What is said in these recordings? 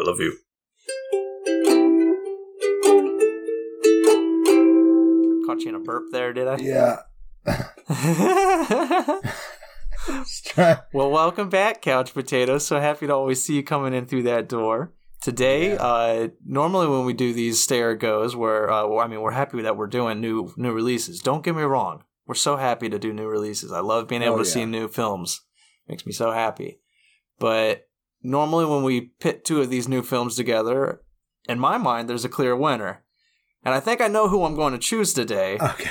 I love you. Caught you in a burp there, did I? Yeah. well, welcome back, Couch Potatoes. So happy to always see you coming in through that door. Today, Yeah. uh, normally when we do these stay or goes, where uh, well, I mean, we're happy that we're doing new new releases. Don't get me wrong, we're so happy to do new releases. I love being able Oh, to see new films; makes me so happy. But normally when we pit two of these new films together, in my mind, there's a clear winner, and I think I know who I'm going to choose today. okay.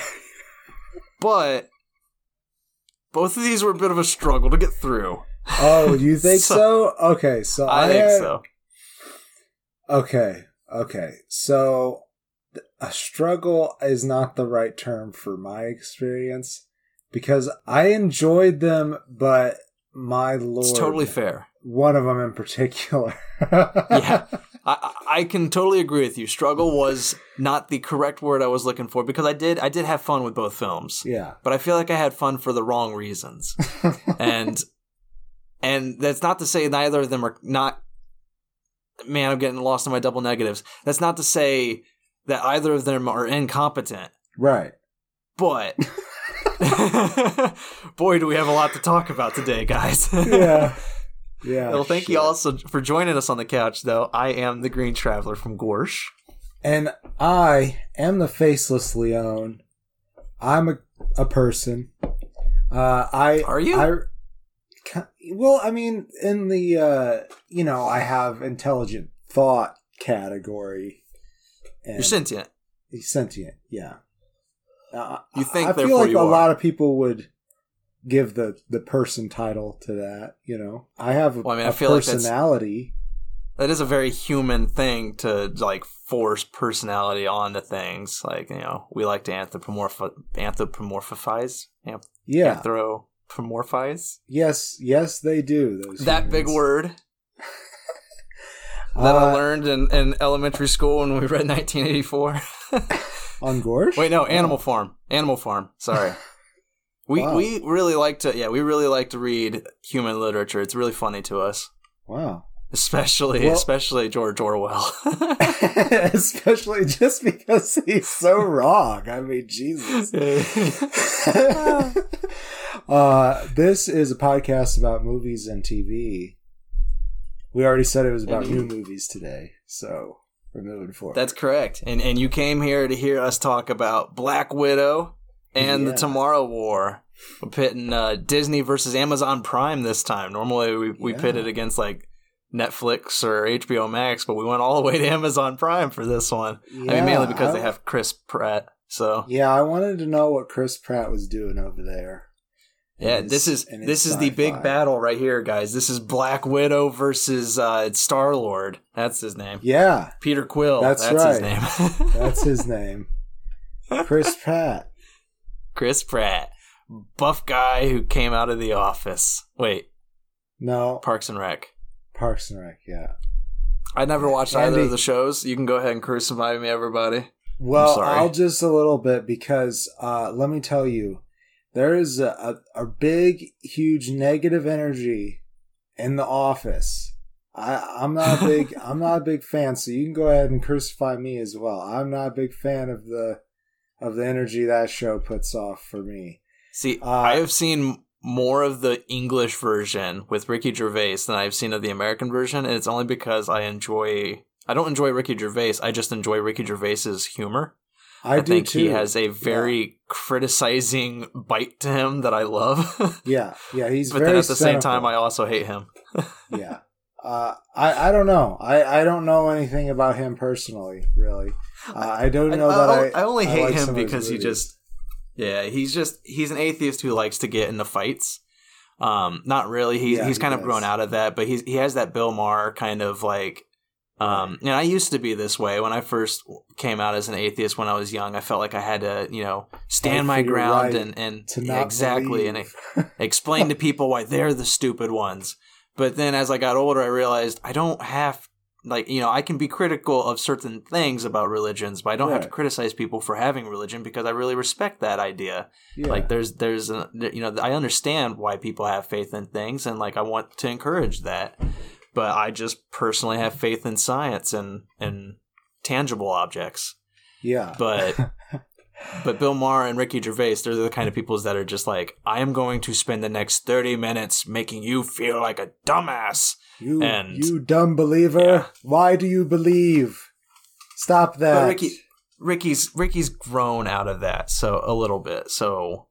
But both of these were a bit of a struggle to get through. Oh, you think So- so? Okay, so I, I think had- so. Okay, okay. So a struggle is not the right term for my experience because I enjoyed them, but my lord, It's totally fair. One of them in particular. Yeah. I, I can totally agree with you. Struggle was not the correct word I was looking for because I did I did have fun with both films, yeah. but I feel like I had fun for the wrong reasons. and and that's not to say neither of them are not. Man, I'm getting lost in my double negatives. That's not to say that either of them are incompetent, Right. but boy, do we have a lot to talk about today, guys. Yeah. Yeah. Well, thank you shit. also for joining us on the couch, though. I am the Green Traveler from Gorsh. And I am the faceless Leon. I'm a, a person. Uh, I Are you? I, well, I mean, in the uh, you know, I have intelligent thought category. And You're sentient. Sentient. Yeah. Uh, You think, I feel like you a are. lot of people would give the the person title to that. You know, I have a, Well, I mean, I a feel like personality. That is a very human thing to like force personality onto things. Like you know, we like to anthropomorph anthropomorphize, Anth- yeah. anthropomorphize. Yes. Yes, they do. Those That big word that I Uh, learned in, in elementary school when we read 1984. on Gorsh. Wait, no, Animal Farm. Animal Farm. Sorry. We Wow. we really like to yeah we really like to read human literature. It's really funny to us, Wow. especially Well- especially George Orwell. Especially just because he's so wrong. I mean, Jesus. uh, this is a podcast about movies and TV. We already said it was about new movies today, so we're moving forward. That's correct. And and you came here to hear us talk about Black Widow and Yeah. the Tomorrow War. We're pitting uh, Disney versus Amazon Prime this time. Normally we, we pit Yeah. it against like Netflix or HBO Max, but we went all the way to Amazon Prime for this one. I mean, mainly because they have Chris Pratt. So Yeah, I wanted to know what Chris Pratt was doing over there. yeah, his- this is his this is the big battle right here, guys. This is Black Widow versus uh, Star Lord. That's his name. Yeah, Peter Quill. That's That's, his right. name. that's his name. Chris Pratt. Chris Pratt, buff guy who came out of the office. Wait, No, Parks and Rec. Parks and Rec. Yeah. I never watched either of the shows. You can go ahead and crucify me, everybody. Well. I'll just a little bit because uh, let me tell you, there is a, a, a big, huge negative energy in the office. I, I'm not a big I'm not a big fan, so you can go ahead and crucify me as well. I'm not a big fan of the of the energy that show puts off for me. See, Uh, I have seen more of the English version with Ricky Gervais than I've seen of the American version, and it's only because I enjoy. I don't enjoy Ricky Gervais. I just enjoy Ricky Gervais's humor. I, I, do think too. he has a very criticizing bite to him that I love. yeah, yeah. He's but very then at the same time, I also hate him. yeah. Uh, I I don't know. I, I don't know anything about him personally. Really, uh, I don't know I, that I, I. I only hate like him some of his because he just yeah he's just he's an atheist who likes to get into fights. Um not really. He, Yeah, he's he kind of grown out of that but he's he has that bill maher kind of like um and i used to be this way. When i first came out as an atheist when i was young i felt like i had to you know stand my ground right and and to yeah, not exactly and explain to people why they're the stupid ones. But then as i got older i realized i don't have like you know i can be critical of certain things about religions but i don't have to criticize people for having religion because i really respect that idea yeah. like there's there's a, you know i understand why people have faith in things and like i want to encourage that but I just personally have faith in science and and tangible objects. Yeah. But but Bill Maher and Ricky Gervais, they're the kind of people that are just like, I am going to spend the next thirty minutes making you feel like a dumbass. you and- you dumb believer. Yeah. Why do you believe? Stop that. But Ricky Ricky's Ricky's grown out of that so a little bit. So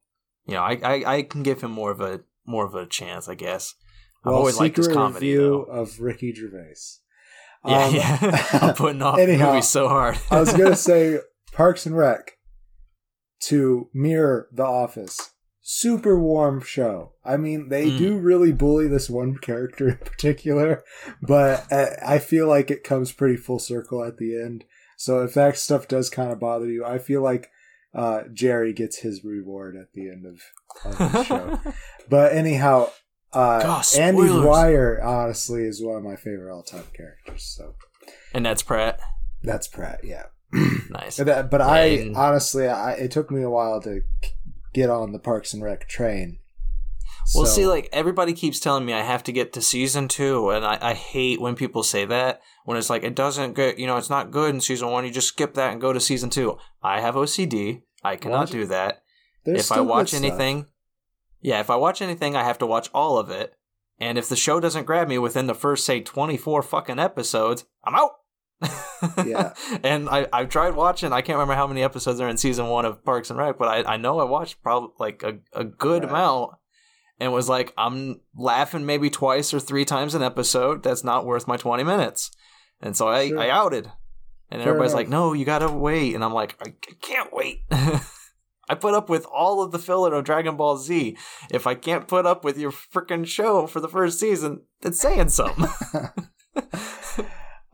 you know, I, I, I can give him more of a more of a chance, I guess. I've well, always liked his comedy review though. of Ricky Gervais. Yeah, Um, yeah. I'm putting off anyhow, movies so hard. I was gonna say Parks and Rec to mirror The Office. Super warm show. I mean, they Mm. do really bully this one character in particular, but I feel like it comes pretty full circle at the end. So if that stuff does kind of bother you, I feel like uh, Jerry gets his reward at the end of, of the show. But anyhow, uh, Gosh, Andy. Dwyer honestly is one of my favorite all-time characters. So and that's Pratt. that's Pratt. Yeah. Nice. But, but I honestly, I, it took me a while to get on the Parks and Rec train. Well, So- see, like everybody keeps telling me I have to get to season two, and I, I hate when people say that. When it's like it doesn't get, you know, it's not good in season one. You just skip that and go to season two. I have OCD. I cannot What? do that. there's if I watch stuff. anything, yeah, if I watch anything, I have to watch all of it. And if the show doesn't grab me within the first, say, 24 fucking episodes, I'm out. Yeah. and I, I've tried watching, I can't remember how many episodes are in season one of Parks and Rec, but I, I know I watched probably like a, a good Right. amount and was like, I'm laughing maybe twice or three times an episode. That's not worth my 20 minutes. And so I, Sure. I outed. And Fair everybody's enough. like, no, you gotta wait. And I'm like, I can't wait. I put up with all of the filler of Dragon Ball Z. If I can't put up with your freaking show for the first season, it's saying something.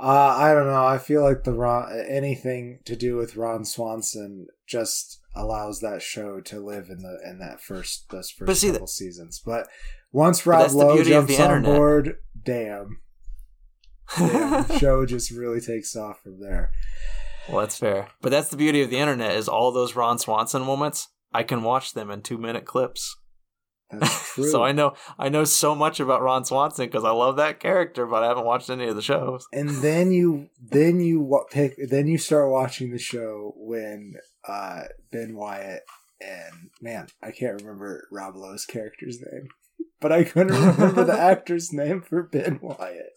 Uh, I don't know. I feel like the Ron, anything to do with Ron Swanson just allows that show to live in the in that first those first But see, couple seasons. But once But Rob the Lowe jumps on internet. board, damn, damn, the show just really takes off from there. well, that's fair. But that's the beauty of the internet is all those Ron Swanson moments. I can watch them in two minute clips. So I know I know so much about Ron Swanson because I love that character, but I haven't watched any of the shows. and then you then you pick then you start watching the show when uh Ben Wyatt and man I can't remember Rob Lowe's character's name but I couldn't remember the actor's name for Ben Wyatt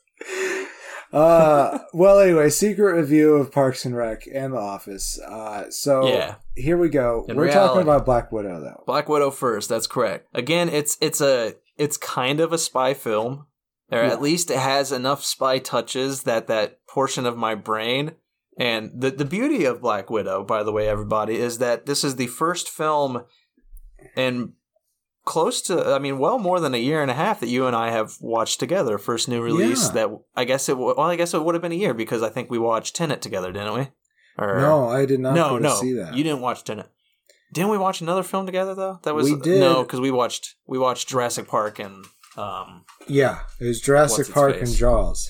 uh well anyway secret review of Parks and Rec and The Office uh so Yeah. here we go In we're reality. talking about Black Widow though Black Widow first. That's correct. Again, it's it's a it's kind of a spy film, or Yeah. at least it has enough spy touches that that portion of my brain. And the the beauty of Black Widow, by the way, everybody, is that this is the first film in close to I mean, well more than a year and a half that you and I have watched together. First new release Yeah. that I guess it well I guess it would have been a year because I think we watched Tenet together, didn't we? Or no I did not no, no, see that you didn't watch Tenet. Didn't we watch another film together though? That was We did. no, because we watched we watched Jurassic Park and um yeah it was Jurassic Park and Jaws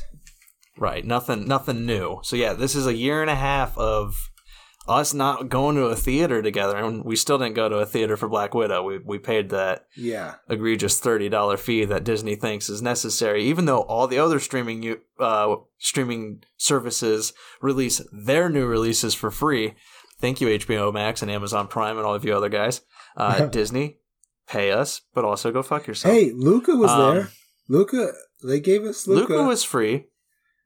right nothing nothing new. So yeah, this is a year and a half of us not going to a theater together, and we still didn't go to a theater for Black Widow. We we paid that yeah egregious thirty dollar fee that Disney thinks is necessary, even though all the other streaming uh, streaming services release their new releases for free. Thank you HBO Max and Amazon Prime and all of you other guys. Uh, Disney, pay us, but also go fuck yourself. Hey, Luca was Um, there. Luca, they gave us Luca. Luca was free.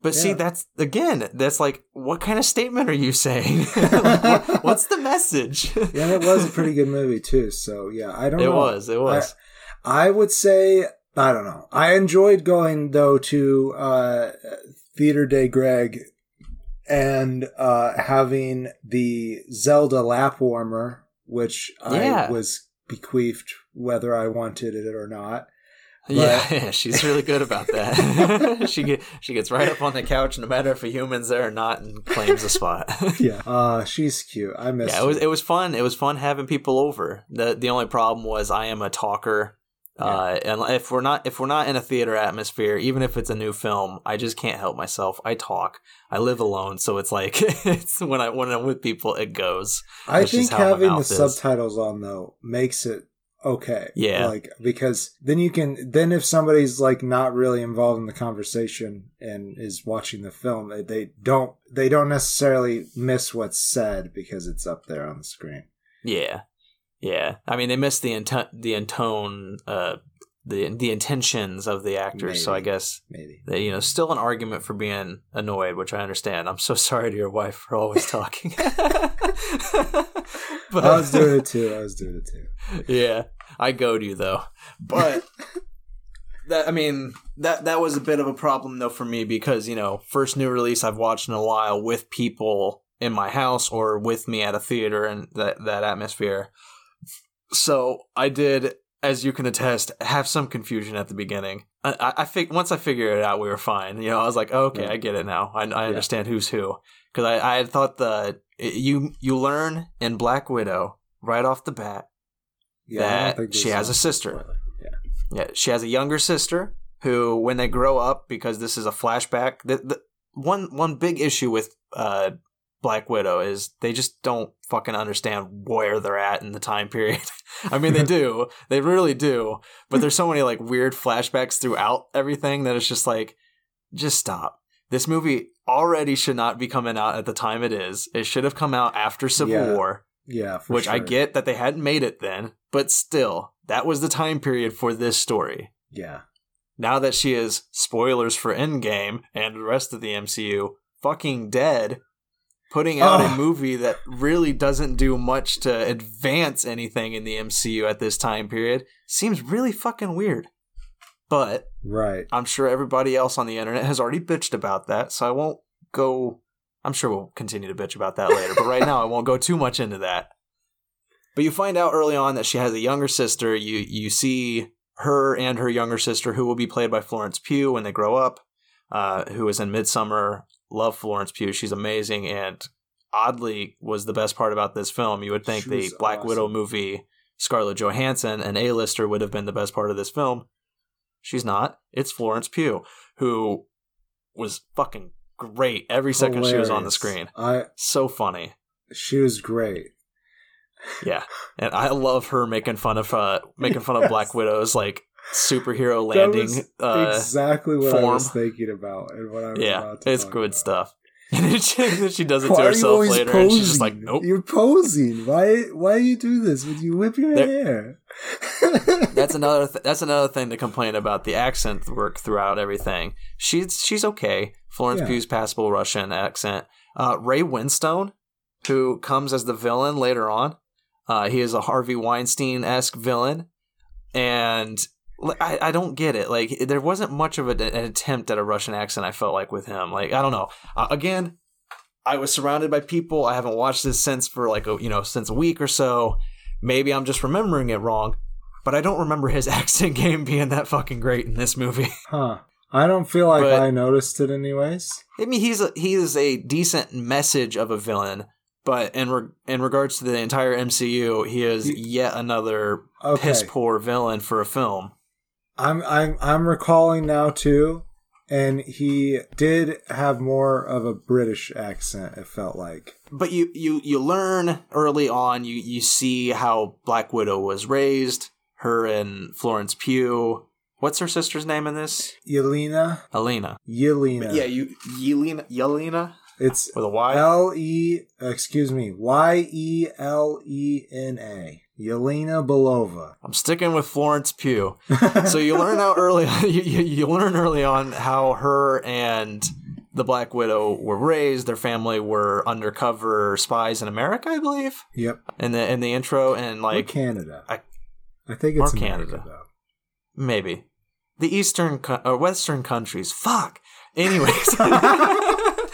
But see, that's again, that's like, what kind of statement are you saying? Like, what- what's the message? yeah, it was a pretty good movie too. So yeah, I don't know. It know. was. It was. I would say I don't know. I enjoyed going though to uh, Theater Day Greg and uh, having the Zelda lap warmer, which Yeah. I was bequeathed whether I wanted it or not. Yeah, yeah, she's really good about that. she get, she gets right up on the couch, no matter if a human's there or not, and claims a spot. Yeah, uh, she's cute. I miss. yeah, it was it was fun. It was fun having people over. the The only problem was I am a talker, uh, and if we're not if we're not in a theater atmosphere, even if it's a new film, I just can't help myself. I talk. I live alone, so it's like it's when I when I'm with people, it goes. I That's think just how my having the is. subtitles on though makes it okay. Yeah. Like because then you can then if somebody's like not really involved in the conversation and is watching the film, they, they don't they don't necessarily miss what's said because it's up there on the screen. Yeah, yeah. I mean, they miss the intent, the intone, uh, the the intentions of the actors. So I guess Maybe. they, you know, still an argument for being annoyed, which I understand. I'm so sorry to your wife for always talking. but I was doing it too. I was doing it too. yeah, I goad you though. But that I mean that that was a bit of a problem though for me because you know first new release I've watched in a while with people in my house or with me at a theater and that that atmosphere. So I did, as you can attest, have some confusion at the beginning. I, I, I think once I figured it out, we were fine. You know, I was like, okay, Yeah. I get it now. I, I understand who's who because I, I had thought the you you learn in Black Widow right off the bat Yeah, that she has a sister. Yeah. Yeah, she has a younger sister who, when they grow up, because this is a flashback. The, the one one big issue with uh, Black Widow is they just don't fucking understand where they're at in the time period. I mean, they do, they really do, but there's so many like weird flashbacks throughout everything that it's just like, just stop. This movie already should not be coming out at the time it is. It should have come out after Civil Yeah, War Yeah, which I get that they hadn't made it then, but still, that was the time period for this story. Yeah. Now that she is, spoilers for Endgame and the rest of the MCU, fucking dead, putting out a movie that really doesn't do much to advance anything in the MCU at this time period seems really fucking weird. But Right. I'm sure everybody else on the internet has already bitched about that, so I won't go. I'm sure we'll continue to bitch about that later, but right now I won't go too much into that. But you find out early on that she has a younger sister. You you see her and her younger sister, who will be played by Florence Pugh when they grow up, uh, who is in Midsommar. Love Florence Pugh; she's amazing, and oddly was the best part about this film. You would think She the Black awesome. Widow movie, Scarlett Johansson, an A-lister, would have been the best part of this film. She's not. It's Florence Pugh, who was fucking great every second she was on the screen. I So funny. she was great. Yeah. And I love her making fun of uh making fun of Black Widow's like superhero landing uh exactly what I was thinking about and what I was yeah, about to it's good about. stuff. And then she, she does it Why to herself later and she's just like, posing? nope. You're posing. Why? Why do you do this? Would you whip your hair? that's another th- that's another thing to complain about the accent work throughout everything. She's she's okay. Florence Yeah. Pugh's passable Russian accent. Uh, Ray Winstone, who comes as the villain later on, uh, he is a Harvey Weinstein esque villain, and I, I don't get it. Like there wasn't much of a, an attempt at a Russian accent. I felt like with him. Like I don't know. Uh, again, I was surrounded by people. I haven't watched this since for like a, you know since a week or so. Maybe I'm just remembering it wrong, but I don't remember his accent game being that fucking great in this movie. huh? I don't feel like But- I noticed it anyways. I mean, he's a, he is a decent message of a villain, but in re- in regards to the entire MCU, he is yet another Okay, piss poor villain for a film. I'm I'm I'm recalling now too, and he did have more of a British accent. It felt like. But you you you learn early on. You you see how Black Widow was raised. Her and Florence Pugh. What's her sister's name in this? Yelena, Elena. Yelena. Yeah, you Yelena Yelena It's with a Y. L E. Excuse me. Y E L E N A. Yelena Belova. I'm sticking with Florence Pugh. so you learn how early you, you, learn early on how her and the Black Widow were raised. Their family were undercover spies in America, I believe, Yep. in the in the intro, and Or like Canada. I- I think it's or America, Canada. though. maybe the eastern co- or western countries. Fuck. Anyways.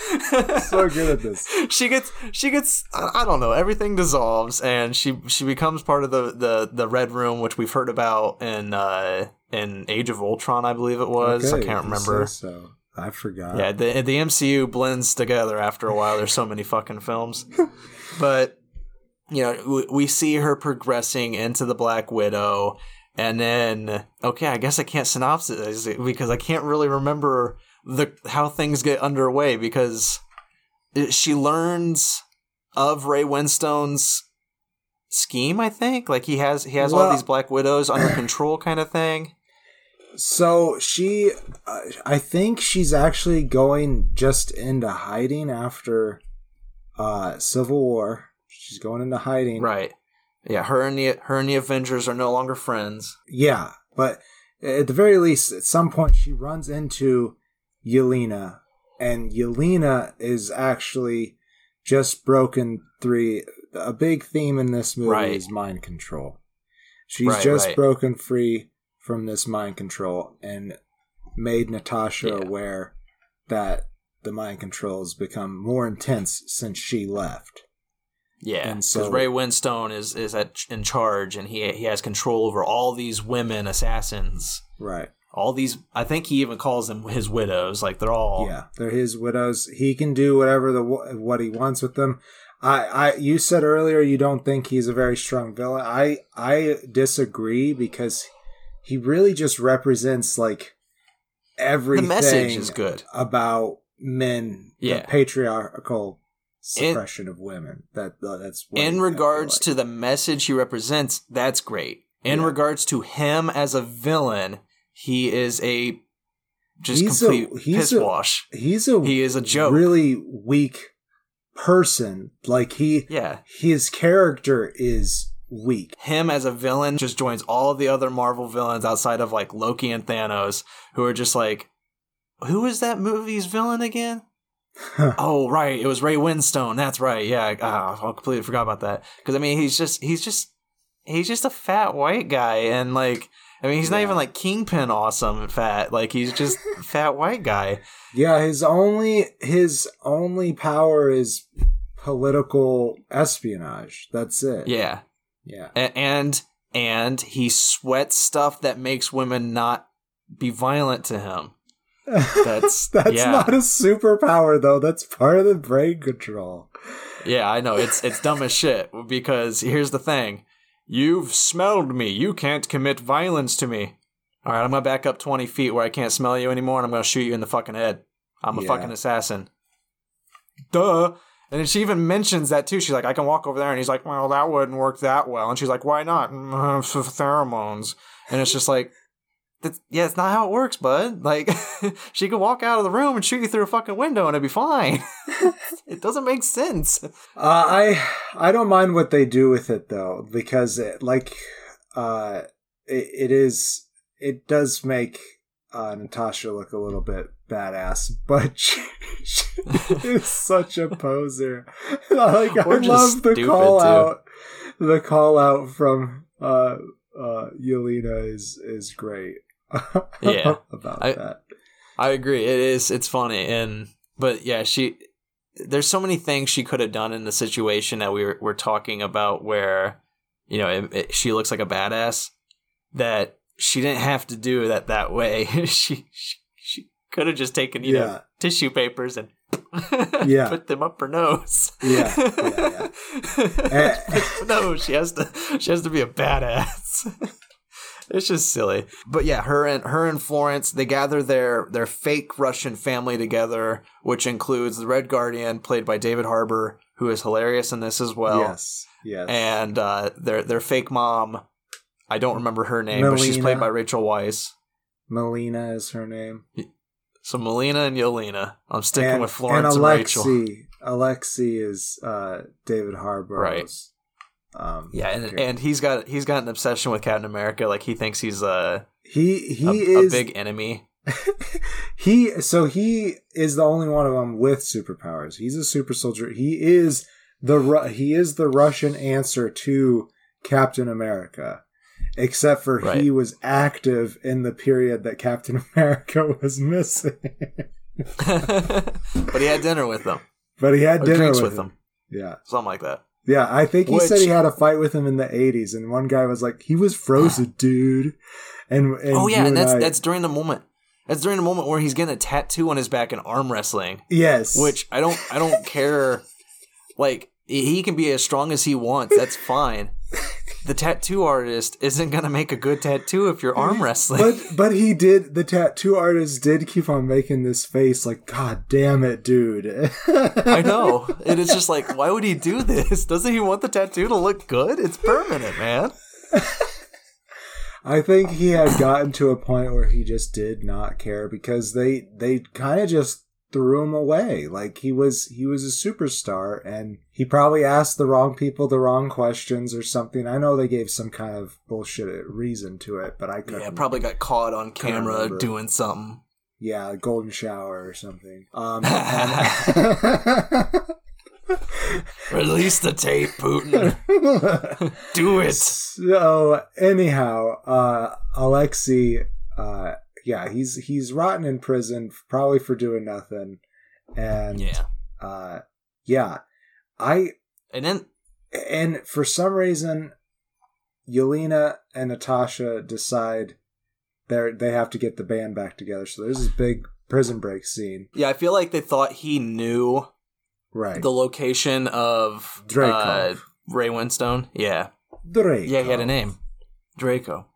So good at this. she gets she gets I don't know everything dissolves and she she becomes part of the the the red room which we've heard about in uh in Age of Ultron I believe it was. I can't remember. So. I forgot. yeah the the MCU blends together after a while. There's so many fucking films. But you know we, we see her progressing into the Black Widow and then okay I guess I can't synopsis it because I can't really remember the how things get underway because she learns of Ray Winstone's scheme. I think like he has he has all these Black Widows under control, kind of thing. So she, uh, I think she's actually going just into hiding after uh, Civil War. She's going into hiding. Right. Yeah. Her and the her and the Avengers are no longer friends. Yeah, but at the very least, at some point, she runs into Yelena, and Yelena is actually just broken three. A big theme in this movie Right. is mind control. She's Right, just right. broken free from this mind control and made Natasha Yeah. aware that the mind control has become more intense since she left. Yeah, And because so- Ray Winstone is is at, in charge, and he he has control over all these women assassins. Right. All these, I think he even calls them his widows. Like they're all Yeah, they're his widows. He can do whatever the what he wants with them. I, I, you said earlier you don't think he's a very strong villain. I, I disagree because he really just represents like the message is good. about men. Yeah. the patriarchal suppression of women. That uh, that's what In regards feel to the message he represents, that's great. In Yeah. regards to him as a villain, he is a just He's a- complete he's piss a- wash. he's a He is a joke. really weak person. Like he, Yeah. his character is weak. him as a villain just joins all of the other Marvel villains outside of like Loki and Thanos, who are just like, who is that movie's villain again? oh, right, it was Ray Winstone. That's right. Yeah, ah, I completely forgot about that. Because I mean, he's just he's just he's just a fat white guy, and like. I mean, he's not even like Kingpin awesome and fat. Like he's just fat white guy. Yeah, his only his only power is political espionage. That's it. Yeah, Yeah. A- and and he sweats stuff that makes women not be violent to him. That's- that's yeah. not a superpower though. That's part of the brain control. Yeah, I know. It's it's dumb as shit because here's the thing. You've smelled me. You can't commit violence to me. All right, I'm going to back up 20 feet where I can't smell you anymore and I'm going to shoot you in the fucking head. I'm a Yeah. fucking assassin. Duh. And then she even mentions that too. She's like, I can walk over there. And he's like, well, that wouldn't work that well. And she's like, why not? "Mm, pheromones. And it's just like, that's, yeah, it's not how it works, bud. Like, she could walk out of the room and shoot you through a fucking window and it'd be fine. it doesn't make sense. Uh, I I don't mind what they do with it though because it, like uh it, it is it does make uh Natasha look a little bit badass but she, she is such a poser like I Or just love the call too. out the call out from uh uh Yelena is is great Yeah. about I- that I agree. It is. It's funny, and but yeah, she. There's so many things she could have done in the situation that we were, were talking about, where you know it, it, she looks like a badass. That she didn't have to do that that way. she she, she could have just taken you Yeah. know tissue papers and Yeah. put them up her nose. Yeah, yeah, Eh. no, she has to. She has to be a badass. It's just silly. But yeah, her and her and Florence, they gather their their fake Russian family together, which includes the Red Guardian, played by David Harbour, who is hilarious in this as well. yes yes And uh, their their fake mom, I don't remember her name, but she's played by Rachel Weisz. Melina is her name So Melina and Yelena. I'm sticking and, with Florence and and, Rachel. Alexi. Alexi is uh, David Harbour's. Right. Um, Yeah, and and he's got he's got an obsession with Captain America. Like he thinks he's a he he a, is a big enemy. he so he is the only one of them with superpowers. He's a super soldier. He is the Ru- he is the Russian answer to Captain America. Except for Right. he was active in the period that Captain America was missing. but he had dinner with them. but he had Or dinner drinks with, with him. them. Yeah. Something like that. Yeah, I think he Which- said he had a fight with him in the '80s, and one guy was like, "He was frozen, dude." And, and oh yeah, and that's I- that's during the moment. That's during the moment where he's getting a tattoo on his back in arm wrestling, yes, which I don't I don't care. Like he can be as strong as he wants. That's fine. the tattoo artist isn't gonna make a good tattoo if you're arm wrestling. But but he did. The tattoo artist did keep on making this face, like God damn it, dude. I know. And it's just like, why would he do this? Doesn't he want the tattoo to look good? It's permanent, man. I think he had gotten to a point where he just did not care because they they kind of just threw him away. Like he was he was a superstar and he probably asked the wrong people the wrong questions or something. I know they gave some kind of bullshit reason to it, but I couldn't. Yeah, probably got caught on camera doing something. Yeah, a golden shower or something. Um, Release the tape, Putin. Do it. So anyhow, uh Alexei uh yeah, he's he's rotten in prison probably for doing nothing. And Yeah. uh yeah. I And then and for some reason Yelena and Natasha decide they they have to get the band back together. So there's this big prison break scene. yeah, I feel like they thought he knew Right. the location of Draco. uh, Ray Winstone. Yeah. Drake. Yeah, he had a name. Draco.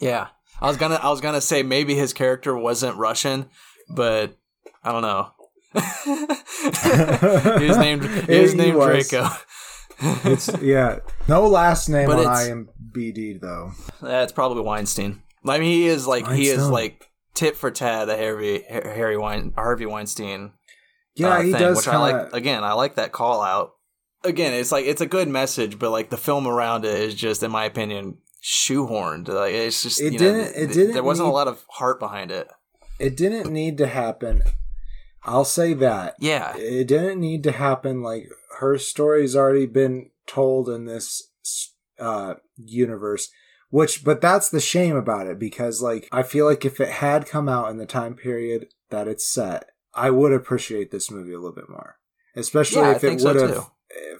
Yeah. I was gonna I was gonna say maybe his character wasn't Russian, but I don't know. he was named he was named was. Draco. It's yeah. No last name But on IMBD though. That's probably Weinstein. I mean, he is like he is like tit for tat a Harvey Harry Wein, Harvey Weinstein. Yeah, uh, he thing, does which kinda, I like. Again, I like that call out. Again, it's like it's a good message, but like the film around it is just, in my opinion, shoehorned. Like it's just It you didn't- Know, it th- didn't There wasn't need- a lot of heart behind it. It didn't need to happen. I'll say that. Yeah, It didn't need to happen. Like her story's already been told in this uh universe. Which, but that's the shame about it because, like, I feel like if it had come out in the time period that it's set, I would appreciate this movie a little bit more. Especially Yeah, if it think so, would have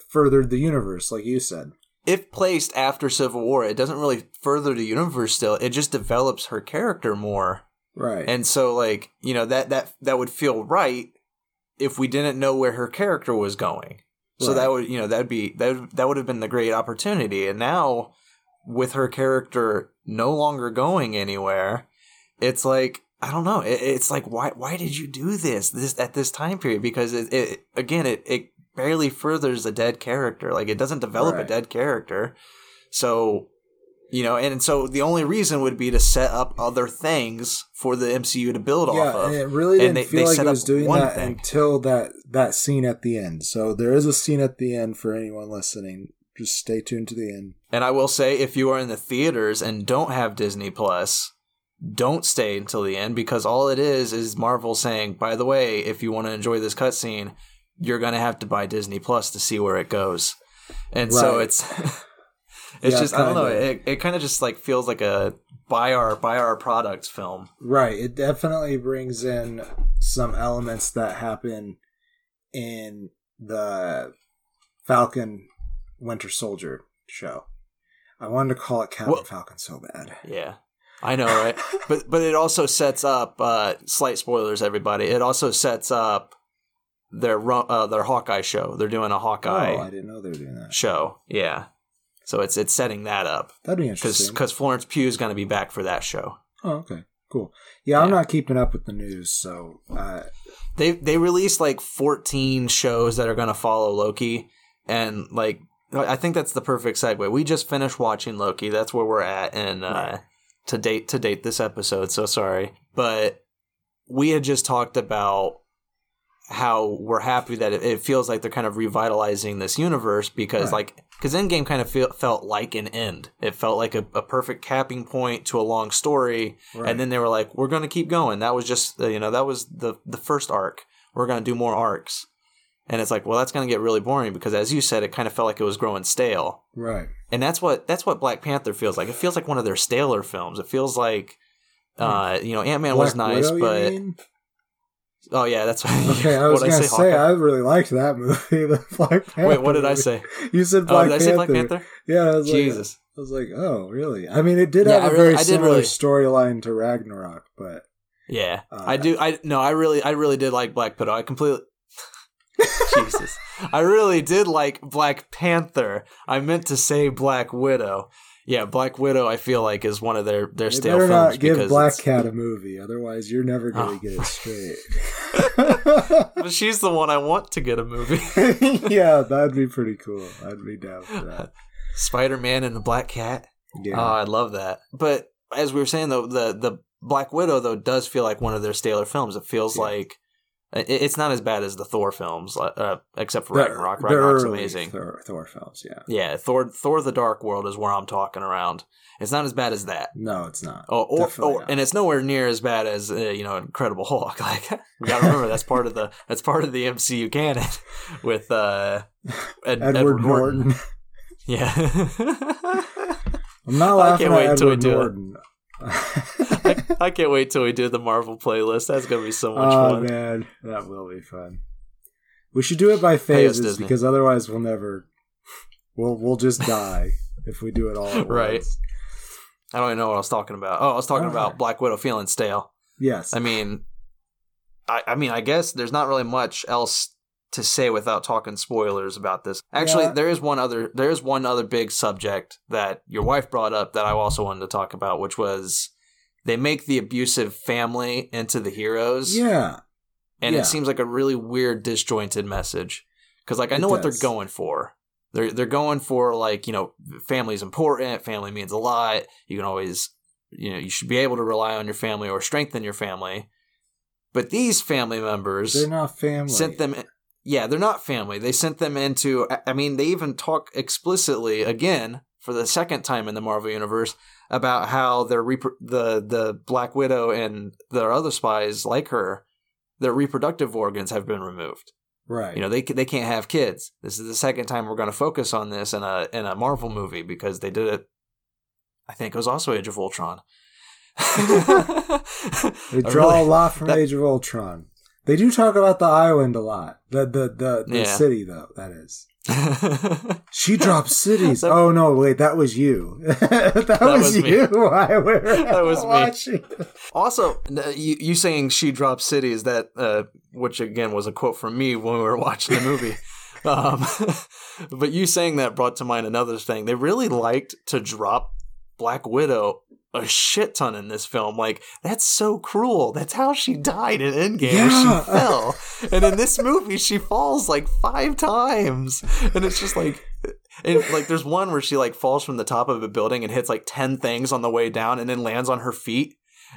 furthered the universe, like you said. If placed after Civil War, it doesn't really further the universe. Still, it just develops her character more. Right. And so like, you know, that that that would feel right if we didn't know where her character was going. So Right. that would, you know, that'd be that that would have been the great opportunity. And now with her character no longer going anywhere, it's like I don't know. It, it's like why why did you do this this at this time period? Because it, it again it it barely furthers a dead character. Like it doesn't develop a dead character. So you know, and so the only reason would be to set up other things for the MCU to build yeah, off of. and it really didn't they- feel they like set it was up doing that thing. until that that scene at the end. So there is a scene at the end for anyone listening. Just stay tuned to the end. And I will say, if you are in the theaters and don't have Disney Plus, don't stay until the end because all it is is Marvel saying, by the way, if you want to enjoy this cutscene, you're going to have to buy Disney Plus to see where it goes. And so it's. It's Yeah, just I don't know. It, it kind of just like feels like a buy our buy our products film. Right. It definitely brings in some elements that happen in the Falcon Winter Soldier show. I wanted to call it Captain Well- Falcon so bad. Yeah. I know, right? but but it also sets up uh slight spoilers everybody. It also sets up their uh, their Hawkeye show. They're doing a Hawkeye Oh, I didn't know they were doing that. show. Yeah. So it's it's setting that up That'd be interesting. because Florence Pugh is going to be back for that show. oh, okay. Cool. Yeah, I'm not keeping up with the news, so uh, They they released like 14 shows that are going to follow Loki, and like I think that's the perfect segue. We just finished watching Loki. That's where we're at, and uh, to date to date this episode. So sorry, but we had just talked about how we're happy that it, it feels like they're kind of revitalizing this universe because Right. like because Endgame kind of feel, felt like an end. It felt like a, a perfect capping point to a long story, right. and then they were like, "We're going to keep going." That was just you know that was the the first arc. We're going to do more arcs, and it's like, well, that's going to get really boring because, as you said, it kind of felt like it was growing stale, right. and that's what that's what Black Panther feels like. It feels like one of their staler films. It feels like. Uh, you know, Ant Man was Hmm. Nice, Widow, but? Oh yeah, that's right. Okay, I was gonna say, Hawkeye? I really liked that movie, the Black Panther. Wait, what did I say? You said Oh, Black did I Panther. say Black Panther? Yeah, I was Jesus. like, I was like, oh, really? I mean, it did Yeah, have I a really- very similar really- storyline to Ragnarok, but Yeah, Uh, I do. I no, I really, I really did like Black Widow. I completely. Jesus. I really did like Black Panther. I meant to say Black Widow. Yeah, Black Widow. I feel like is one of their their They stale better films not give Black it's- Cat a movie, otherwise you're never gonna Oh. get it straight. But she's the one I want to get a movie. yeah, that'd be pretty cool. I'd be down for that. Spider Man and the Black Cat. Yeah. Oh, I love that. But as we were saying though, the the Black Widow though does feel like one of their staler films. It feels Yeah. like it's not as bad as the Thor films, uh, except for The- Ragnarok. Ragnarok's amazing. Thor, Thor films, yeah. Yeah, Thor Thor the Dark World is where I'm talking around. It's not as bad as that. No, it's not. Oh, or, or, not. and it's nowhere near as bad as uh, you know Incredible Hulk. Like you gotta remember that's part of the that's part of the MCU canon with uh, Ed, Edward, Norton. Yeah, I'm not I laughing can't wait at till we Edward do it. I, I can't wait till we do the Marvel playlist. That's gonna be so much oh fun. man, that will be fun. We should do it by phases because otherwise we'll never. We'll we'll just die if we do it all at Right. once. I don't even know what I was talking about. Oh, I was talking Oh. about Black Widow feeling stale. Yes. I mean, I, I mean, I guess there's not really much else to say without talking spoilers about this. Actually, Yeah. there is one other there is one other big subject that your wife brought up that I also wanted to talk about, which was they make the abusive family into the heroes, yeah. and yeah. it seems like a really weird, disjointed message. Because like I know what they're going for. They're they're going for like you know family's important. Family means a lot. You can always you know you should be able to rely on your family or strengthen your family. But these family members They're not family. sent them. Yeah, they're not family. They sent them into. I- mean, they even talk explicitly again for the second time in the Marvel universe about how their repro- the the Black Widow and their other spies like her, their reproductive organs have been removed. right. You know, they they can't have kids. This is the second time we're going to focus on this in a in a Marvel movie because they did it. I think it was also Age of Ultron. They draw really- a lot from that- Age of Ultron. They do talk about the island a lot. The the the, the Yeah. city though, that is. She drops cities. That- oh no, wait, that was you. that, was, was you. I were That was me. watching. Also, you, you saying she drops cities that, uh, which again was a quote from me when we were watching the movie. um, but you saying that brought to mind another thing. They really liked to drop Black Widow a shit ton in this film. Like that's so cruel. That's how she died in Endgame. Yeah. She fell, and in this movie she falls like five times, and it's just like. And like, there's one where she like falls from the top of a building and hits like ten things on the way down, and then lands on her feet,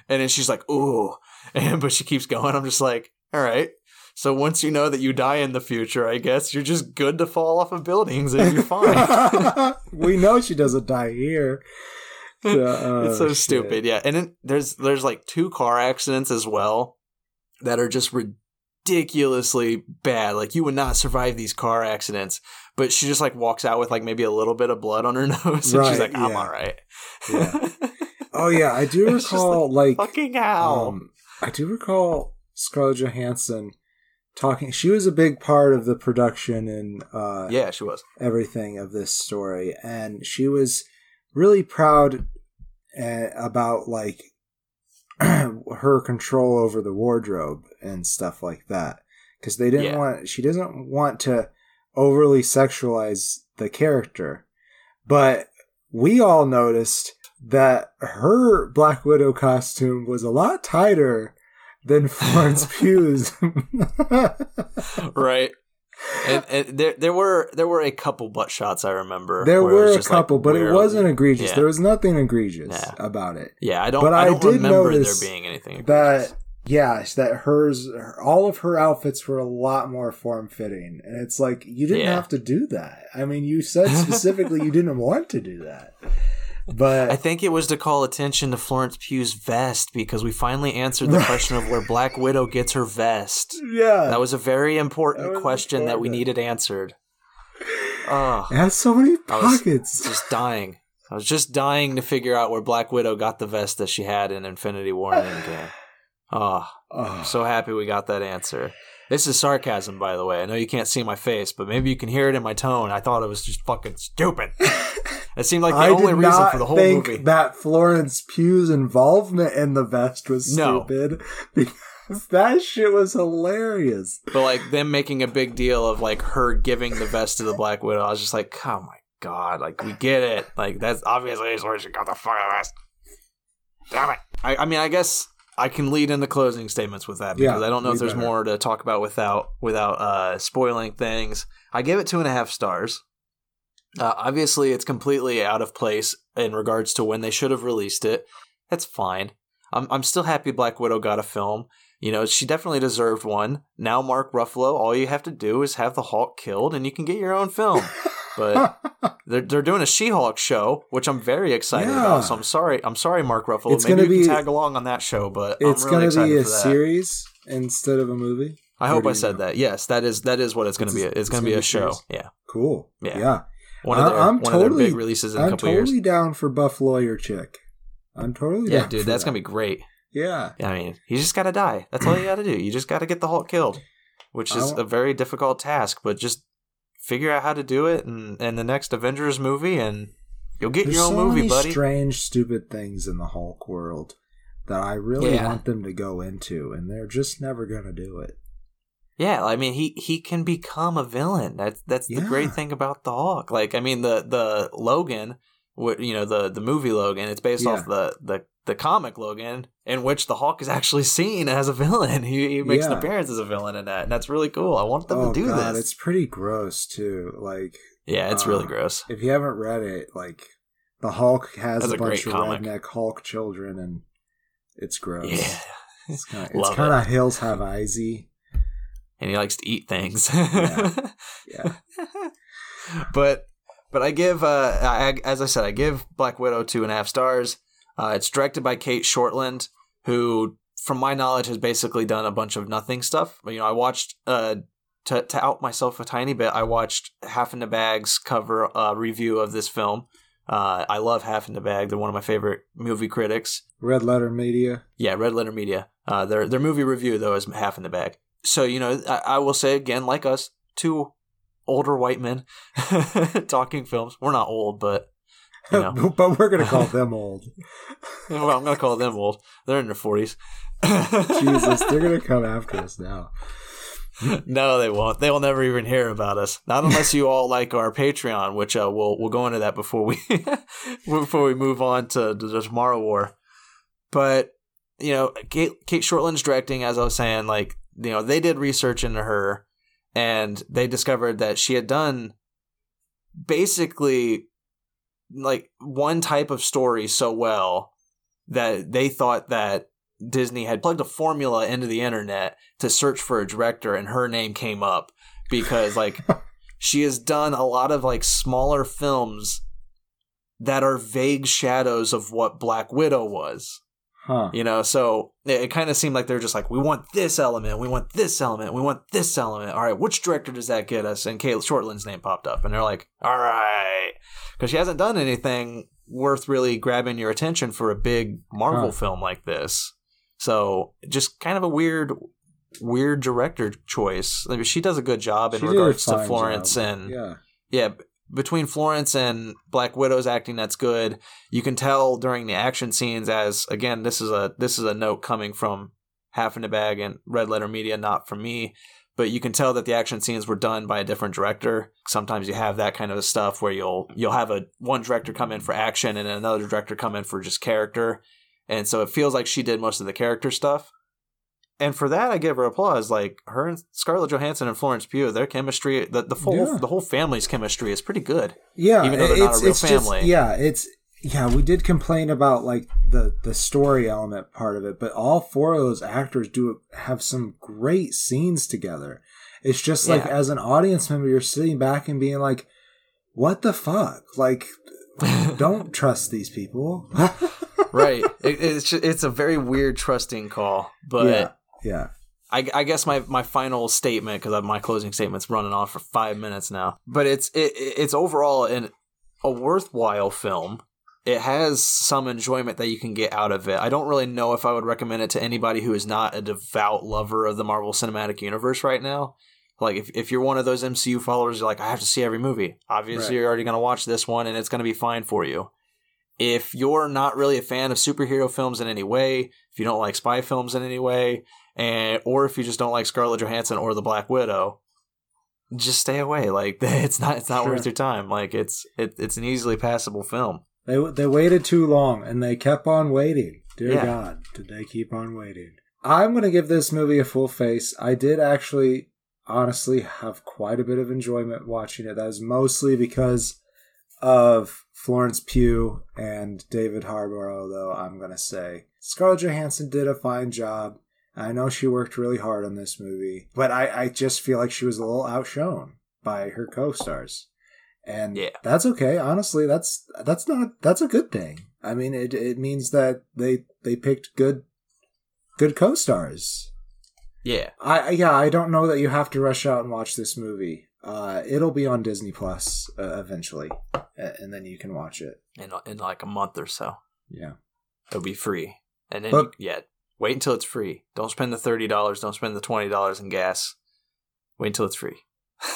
and then she's like, "Ooh," and but she keeps going. I'm just like, "All right." So once you know that you die in the future, I guess you're just good to fall off of buildings and you're fine. we know she doesn't die here. Oh, it's so shit. stupid, yeah. And then there's there's like two car accidents as well that are just ridiculously bad. Like you would not survive these car accidents, but she just like walks out with like maybe a little bit of blood on her nose, and Right, she's like, "I'm yeah. all right." Yeah. Oh yeah, I do recall like Fucking how? Um, I do recall Scarlett Johansson talking. She was a big part of the production and uh, yeah, she was. everything of this story, and she was really proud about like her control over the wardrobe and stuff like that. Because they didn't Yeah. want. She doesn't want to overly sexualize the character, but we all noticed that her Black Widow costume was a lot tighter than Florence Pugh's. right. And, and there there were there were a couple butt shots I remember. there where it was were a just, like, couple, but it wasn't egregious. Yeah. There was nothing egregious Yeah. about it. Yeah, I don't. But I I don't did remember notice there being anything. That yes, that hers, all of her outfits were a lot more form fitting, and it's like you didn't Yeah. have to do that. I mean, you said specifically you didn't want to do that, but I think it was to call attention to Florence Pugh's vest because we finally answered the question of where Black Widow gets her vest. yeah, That was a very important That question that we needed answered. Oh, it has so many pockets. just dying. I was just dying to figure out where Black Widow got the vest that she had in Infinity War and Endgame. Oh, I'm Oh, so happy we got that answer. This is sarcasm, by the way. I know you can't see my face, but maybe you can hear it in my tone. I thought it was just fucking stupid. It seemed like the I only reason for the whole think movie. that Florence Pugh's involvement in the vest was No. stupid. that shit was hilarious. But like them making a big deal of like her giving the vest to the Black Widow, I was just like, oh my god, like we get it. Like that's obviously where she got the fucking vest. Damn it. I, I mean, I guess I can lead into closing statements with that because Yeah, I don't know if there's better. more to talk about without without uh, spoiling things. I give it two and a half stars. Uh, obviously, it's completely out of place in regards to when they should have released it. That's fine. I'm I'm still happy Black Widow got a film. You know, she definitely deserved one. Now, Mark Ruffalo, all you have to do is have the Hulk killed, and you can get your own film. But they're they're doing a She-Hulk show, which I'm very excited Yeah. about. So I'm sorry, I'm sorry, Mark Ruffalo. It's Maybe you can tag along on that show, but it's I'm really gonna excited be a series instead of a movie. I hope I said know? that. Yes, that is that is what it's going to be. It's, it's going to gonna be be a a show. series. Yeah, Cool. Yeah. Yeah. one of their I'm one of their totally- big releases in a I'm couple totally years. down for Buff Lawyer Chick. I'm totally Yeah, down dude, that's that. gonna be great. Yeah. I mean, you just got to die. That's all you got to do. You just got to get the Hulk killed, which is a very difficult task. But just figure out how to do it, and and the next Avengers movie, and you'll get There's your own so movie, many buddy. strange, stupid things in the Hulk world that I really Yeah. want them to go into, and they're just never gonna do it. Yeah, I mean he he can become a villain. That's that's the Yeah. great thing about the Hulk. Like I mean the the Logan, what you know the the movie Logan, it's based off the the the comic Logan, in which the Hulk is actually seen as a villain. He, he makes an appearance as a villain in that, and that's really cool. I want them oh to do god, this. it's pretty gross too. Like yeah, it's really uh, gross. if you haven't read it, like the Hulk has That's a, bunch of comic. redneck Hulk children, and it's gross. Yeah, It's kind of, Love it's kind of Hills Have Eyesy. and he likes to eat things. Yeah. Yeah. but but I give uh I, as I said I give Black Widow two and a half stars. Uh, it's directed by Cate Shortland, who, from my knowledge, has basically done a bunch of nothing stuff. You know, I watched uh to to out myself a tiny bit. I watched Half in the Bag's cover uh, review of this film. Uh, I love Half in the Bag. They're one of my favorite movie critics. Red Letter Media. Yeah, Red Letter Media. Uh, their their movie review though is half in the bag. So you know, I, I will say again, like us, two older white men talking films. We're not old, but you know, but we're gonna call them old. well, I'm gonna call them old. They're in their forties. Jesus, they're gonna come after us now. no, they won't. They will never even hear about us. Not unless you all like our Patreon, which uh, we'll we'll go into that before we before we move on to, to the Tomorrow War. But you know, Cate, Cate Shortland's directing, as I was saying, like you know, they did research into her, and they discovered that she had done basically like one type of story so well that they thought that Disney had plugged a formula into the internet to search for a director and her name came up because like she has done a lot of like smaller films that are vague shadows of what Black Widow was. Huh. You know, so it, it kind of seemed like they're just like, we want this element, we want this element, we want this element. All right, which director does that get us? And Cate Shortland's name popped up, and they're like, all right, because she hasn't done anything worth really grabbing your attention for a big Marvel Huh. film like this. So just kind of a weird, weird director choice. I mean, she does a good job in She regards to Florence job. and yeah. yeah, between Florence and Black Widow's acting, that's good. You can tell during the action scenes, as again, this is a this is a note coming from Half in the Bag and Red Letter Media, not from me. But you can tell that the action scenes were done by a different director. Sometimes you have that kind of stuff where you'll you'll have a one director come in for action and another director come in for just character, and so it feels like she did most of the character stuff. And for that, I give her applause. Like her and Scarlett Johansson and Florence Pugh, their chemistry, the the whole Yeah. the whole family's chemistry is pretty good. Yeah, Even though they're not a real it's just- family. yeah, it's yeah. We did complain about like the the story element part of it, but all four of those actors do have some great scenes together. It's just like Yeah. as an audience member, you're sitting back and being like, "What the fuck?" Like, don't trust these people. right. It, it's ju- it's a very weird trusting call, but yeah, yeah. I, I guess my, my final statement because my closing statement's running off for five minutes now. But it's it, it's overall an a worthwhile film. It has some enjoyment that you can get out of it. I don't really know if I would recommend it to anybody who is not a devout lover of the Marvel Cinematic Universe right now. Like if, if you're one of those MCU followers, you're like, I have to see every movie. Obviously, Right. you're already going to watch this one, and it's going to be fine for you. if you're not really a fan of superhero films in any way, if you don't like spy films in any way, and or if you just don't like Scarlett Johansson or the Black Widow, just stay away. Like it's not it's not Sure. worth your time. Like it's it, it's an easily passable film. They they waited too long, and they kept on waiting. Dear Yeah. God, did they keep on waiting? I'm gonna give this movie a full face. I did actually, honestly, have quite a bit of enjoyment watching it. That was mostly because of Florence Pugh and David Harbour. Though I'm gonna say Scarlett Johansson did a fine job. I know she worked really hard on this movie, but I, I just feel like she was a little outshone by her co-stars. And Yeah. that's okay. Honestly that's that's not that's a good thing. I mean it it means that they they picked good good co-stars. Yeah, i yeah i don't know that you have to rush out and watch this movie. Uh it'll be on disney plus uh, eventually and then you can watch it. In in like a month or so, yeah. It'll be free. And then But- you, yeah, wait until it's free. Don't spend the thirty dollars. Don't spend the twenty dollars in gas. Wait until it's free.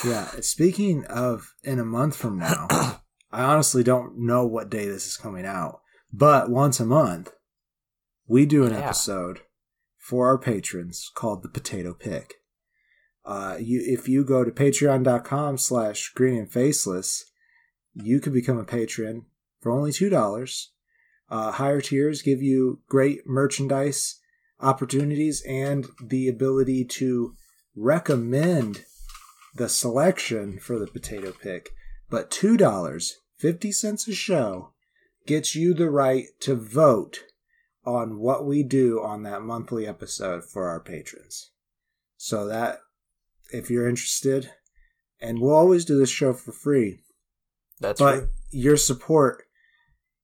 yeah speaking of in a month from now i honestly don't know what day this is coming out but once a month we do an Yeah. episode for our patrons called the potato pick uh you if you go to patreon.com slash green and faceless you can become a patron for only two dollars uh higher tiers give you great merchandise opportunities and the ability to recommend the selection for the potato pick, but two dollars fifty cents a show gets you the right to vote on what we do on that monthly episode for our patrons. So that if you're interested, and we'll always do this show for free, That's but right. your support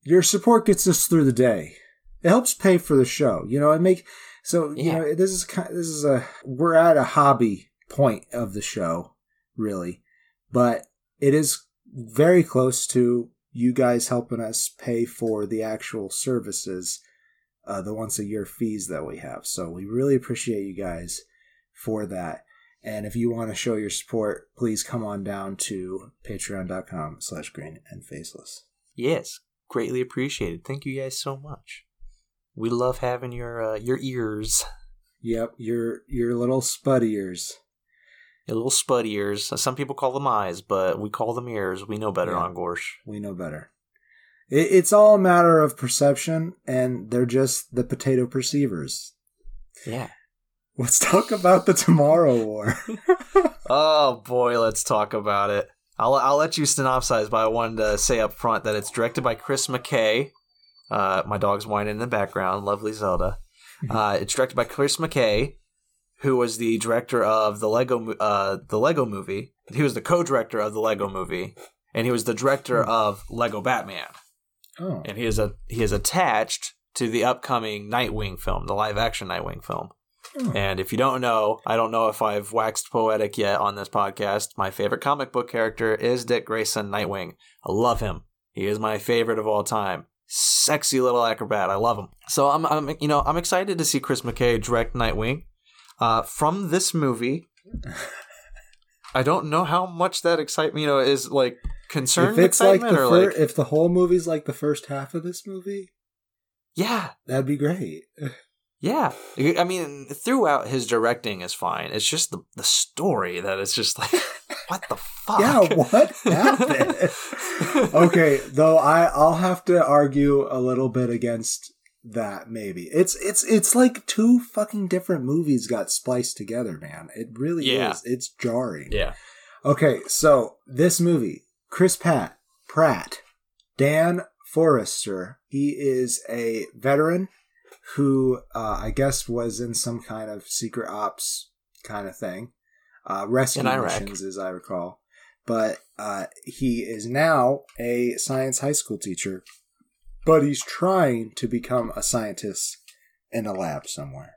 your support gets us through the day it helps pay for the show you know and make so you know this is kind this is a we're at a hobby point of the show really but it is very close to you guys helping us pay for the actual services uh, the once a year fees that we have so we really appreciate you guys for that and if you want to show your support please come on down to patreon.com slash green and faceless Yes, greatly appreciated. Thank you guys so much. We love having your uh, your ears, yep your your little spud ears your little spud ears. Some people call them eyes, but we call them ears. We know better Yeah. on Gorsh. we know better it, it's all a matter of perception and they're just the potato perceivers Yeah. let's talk about the tomorrow war Oh boy, let's talk about it. I'll I'll let you synopsize, but I wanted to say up front that it's directed by Chris McKay. Uh, my dog's whining in the background. Lovely Zelda. Uh, it's directed by Chris McKay, who was the director of the Lego uh, the Lego Movie. He was the co-director of the Lego Movie, and he was the director of Lego Batman. oh And he is a he is attached to the upcoming Nightwing film, the live action Nightwing film. Oh. And if you don't know, I don't know if I've waxed poetic yet on this podcast. My favorite comic book character is Dick Grayson Nightwing. I love him. He is my favorite of all time. Sexy little acrobat. I love him. So I'm, I'm you know, I'm excited to see Chris McKay direct Nightwing. Uh, from this movie, I don't know how much that excitement, you know, is like concerned if it's like excitement the or fir- like, if the whole movie's like the first half of this movie yeah, that'd be great Yeah, I mean, throughout his directing is fine. It's just the the story that is just like, what the fuck? yeah what happened? Okay though i i'll have to argue a little bit against that maybe. It's it's it's like two fucking different movies got spliced together man. It really Yeah. is. It's jarring. Yeah, okay so this movie chris pat pratt dan forester he is a veteran who uh, i guess was in some kind of secret ops kind of thing uh, rescue missions, as I recall. But uh, he is now a science high school teacher, but he's trying to become a scientist in a lab somewhere.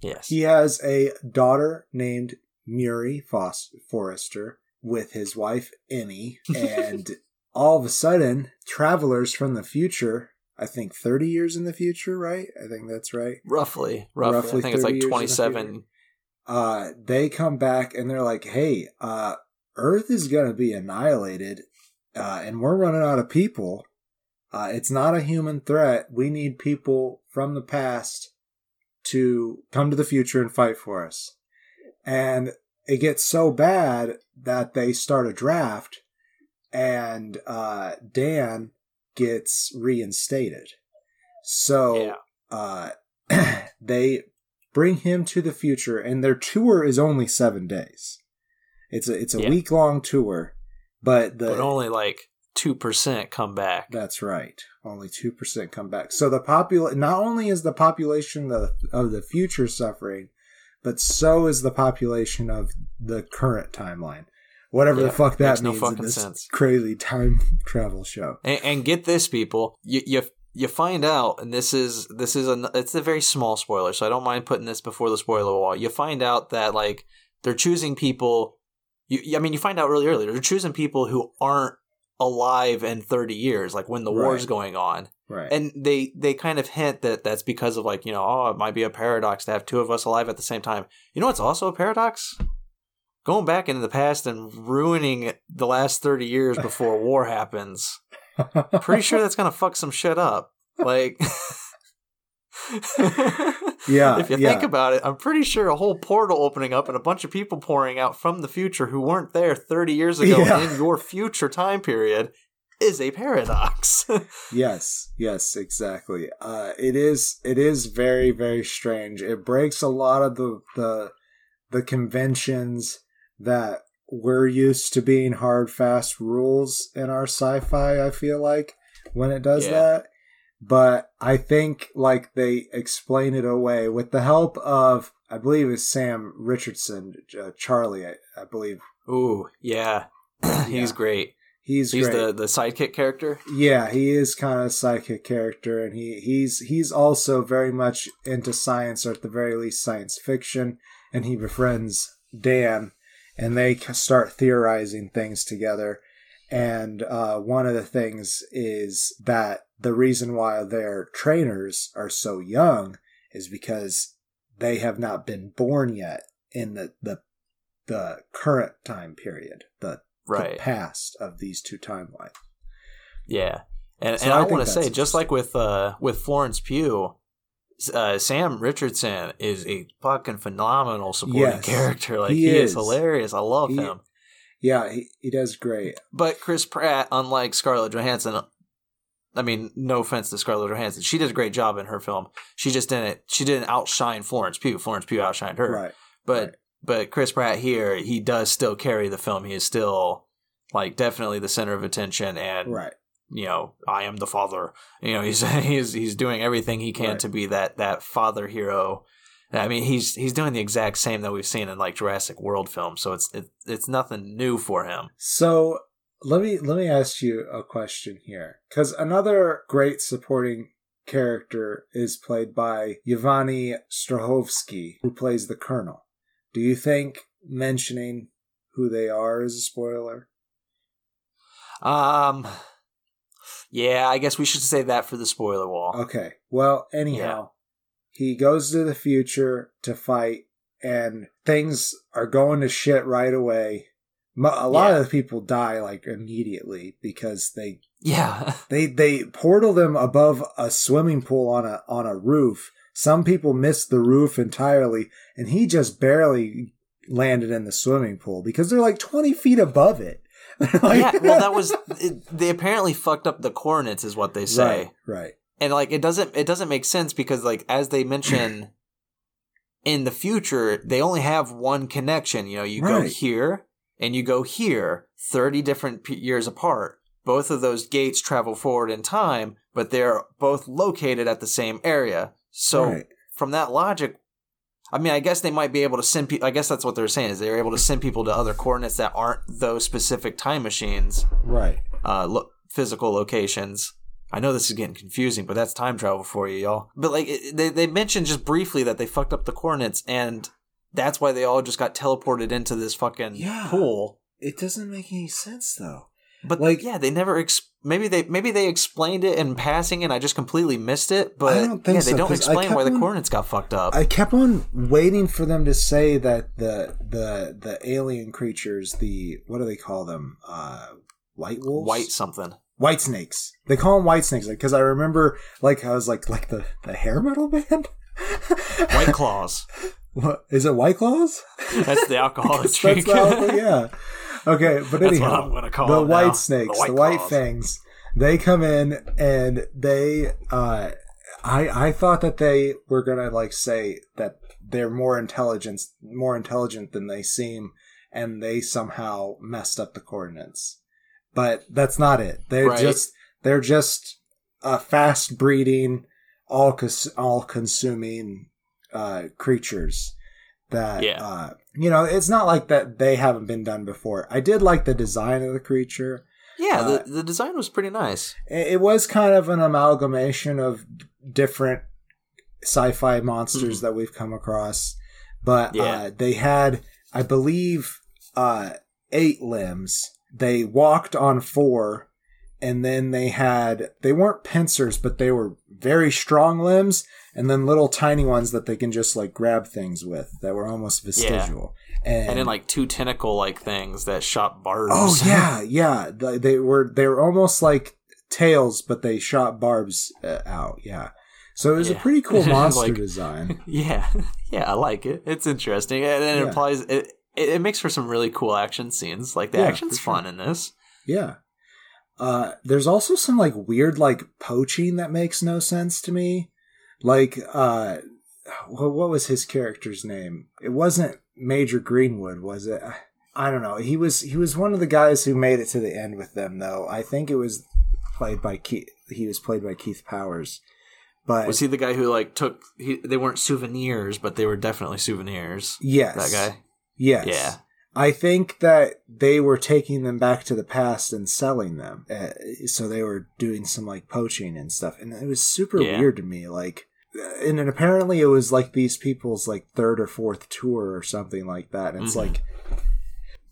Yes. He has a daughter named Muri Foster- Forester with his wife, Emmy, and all of a sudden, travelers from the future I think 30 years in the future, right? I think that's right. Roughly, roughly. roughly I think it's like 27 uh, they come back and they're like, "Hey, uh, Earth is gonna be annihilated, uh, and we're running out of people. Uh, it's not a human threat. We need people from the past to come to the future and fight for us. And it gets so bad that they start a draft and uh, Dan gets reinstated. So uh, they bring him to the future, and their tour is only seven days. It's a it's a Yeah. week long tour, but the but only like two percent come back. that's right. Only two percent come back. So the popul not only is the population of, of the future suffering, but so is the population of the current timeline. Whatever Yeah, the fuck that makes no means in this sense. crazy time travel show. And, and get this, people, you, you you find out, and this is this is a it's a very small spoiler, so I don't mind putting this before the spoiler wall. You find out that like they're choosing people. You, I mean, you find out really early. They're choosing people who aren't alive in 30 years, like when the war's going on. Right. And they they kind of hint that that's because of like you know oh it might be a paradox to have two of us alive at the same time. You know what's also a paradox? Going back into the past and ruining the last thirty years before war happens. Pretty sure that's gonna fuck some shit up. Like, Yeah, If you yeah. think about it, I'm pretty sure a whole portal opening up and a bunch of people pouring out from the future who weren't there 30 years ago Yeah. in your future time period is a paradox. yes, yes, exactly. Uh, it is it is very very strange. It breaks a lot of the the the conventions that we're used to being hard fast rules in our sci-fi. I feel like when it does Yeah. that, but I think like they explain it away with the help of I believe it's Sam Richardson, uh, Charlie. I, I believe Ooh, yeah. He's Yeah. great. he's He's great. the, the sidekick character. Yeah, he is kind of a psychic character, and he he's he's also very much into science, or at the very least, science fiction. And he befriends Dan, and they start theorizing things together. And uh, one of the things is that the reason why their trainers are so young is because they have not been born yet in the the the current time period, the, the Right. past of these two timelines. Yeah. And, So and I I, want to say, just like with uh, with Florence Pugh, uh, Sam Richardson is a fucking phenomenal supporting Yes, character. Like he he, is. is. hilarious. I love He- him. Yeah, he, he does great. But Chris Pratt, unlike Scarlett Johansson, I mean, no offense to Scarlett Johansson, she did a great job in her film. She just didn't. She didn't outshine Florence Pugh. Florence Pugh outshined her. Right. But right. but Chris Pratt here, he does still carry the film. He is still like definitely the center of attention, and Right. You know, I am the father. You know, he's he's he's doing everything he can Right. to be that that father hero. I mean, he's he's doing the exact same that we've seen in like Jurassic World films. So it's it, it's nothing new for him. So let me let me ask you a question here, because another great supporting character is played by Yvonne Strahovski, who plays the Colonel. Do you think mentioning who they are is a spoiler? Um, yeah, I guess we should say that for the spoiler wall. Okay. Well, anyhow, he goes to the future to fight, and things are going to shit right away. A lot Yeah. of the people die like immediately because they Yeah, they they portal them above a swimming pool on a on a roof. Some people miss the roof entirely, and he just barely landed in the swimming pool because they're like twenty feet above it. Like- yeah. Well, that was it, they apparently fucked up the coordinates, is what they say. right, right, and like it doesn't it doesn't make sense because like as they mention in the future they only have one connection you know you go here and you go here 30 different p- years apart both of those gates travel forward in time but they're both located at the same area so right. from that logic I mean, I guess they might be able to send people. I guess that's what they're saying is they're able to send people to other coordinates that aren't those specific time machines right. uh, lo- physical locations. I know this is getting confusing, but that's time travel for you, y'all. But like it, they they mentioned just briefly that they fucked up the coordinates, and that's why they all just got teleported into this fucking Yeah. pool. It doesn't make any sense though. But Like- like, yeah, they never. Ex- maybe they maybe they explained it in passing, and I just completely missed it. But I don't think yeah, they so, don't 'cause I explain why kept the on- coordinates got fucked up. I kept on waiting for them to say that the the the alien creatures, the what do they call them? Uh, white wolves. White something. White Snakes. They call them White Snakes because I remember like I was like like the the hair metal band. White Claws. What is it? White Claws? That's the alcoholic That's the alcohol- yeah. Okay, but anyhow, what I'm gonna call the it white now. snakes, The the White white, fangs, they come in and they. uh I I thought that they were gonna like say that they're more intelligent, more intelligent than they seem, and they somehow messed up the coordinates. But that's not it. They're Right. just they're just a fast breeding, all all consuming uh, creatures that Yeah. uh, you know it's not like that they haven't been done before i did like the design of the creature Yeah, Uh, the, the design was pretty nice. it, it was kind of an amalgamation of different sci-fi monsters that we've come across but Mm-hmm. Yeah. uh, they had i believe uh, eight limbs they walked on four and then they had they weren't pincers but they were very strong limbs and then little tiny ones that they can just like grab things with that were almost vestigial and, And then like two tentacle like things that shot barbs. oh yeah yeah they, were they were almost like tails but they shot barbs uh, out yeah so it was a pretty cool monster Like- design yeah, yeah, I like it. It's interesting, and it Yeah. implies it, it. It makes for some really cool action scenes. Like the Yeah, action's sure. fun in this. yeah uh there's also some like weird like poaching that makes no sense to me like uh what was his character's name it wasn't major greenwood was it i don't know he was he was one of the guys who made it to the end with them though i think it was played by keith he was played by keith powers but Was he the guy who like took? He, they weren't souvenirs, but they were definitely souvenirs. yes That guy. yes Yeah. I think that they were taking them back to the past and selling them. Uh, so they were doing some like poaching and stuff. And it was super Yeah. weird to me. Like, uh, and then apparently it was like these people's like third or fourth tour or something like that. And it's Mhm. like,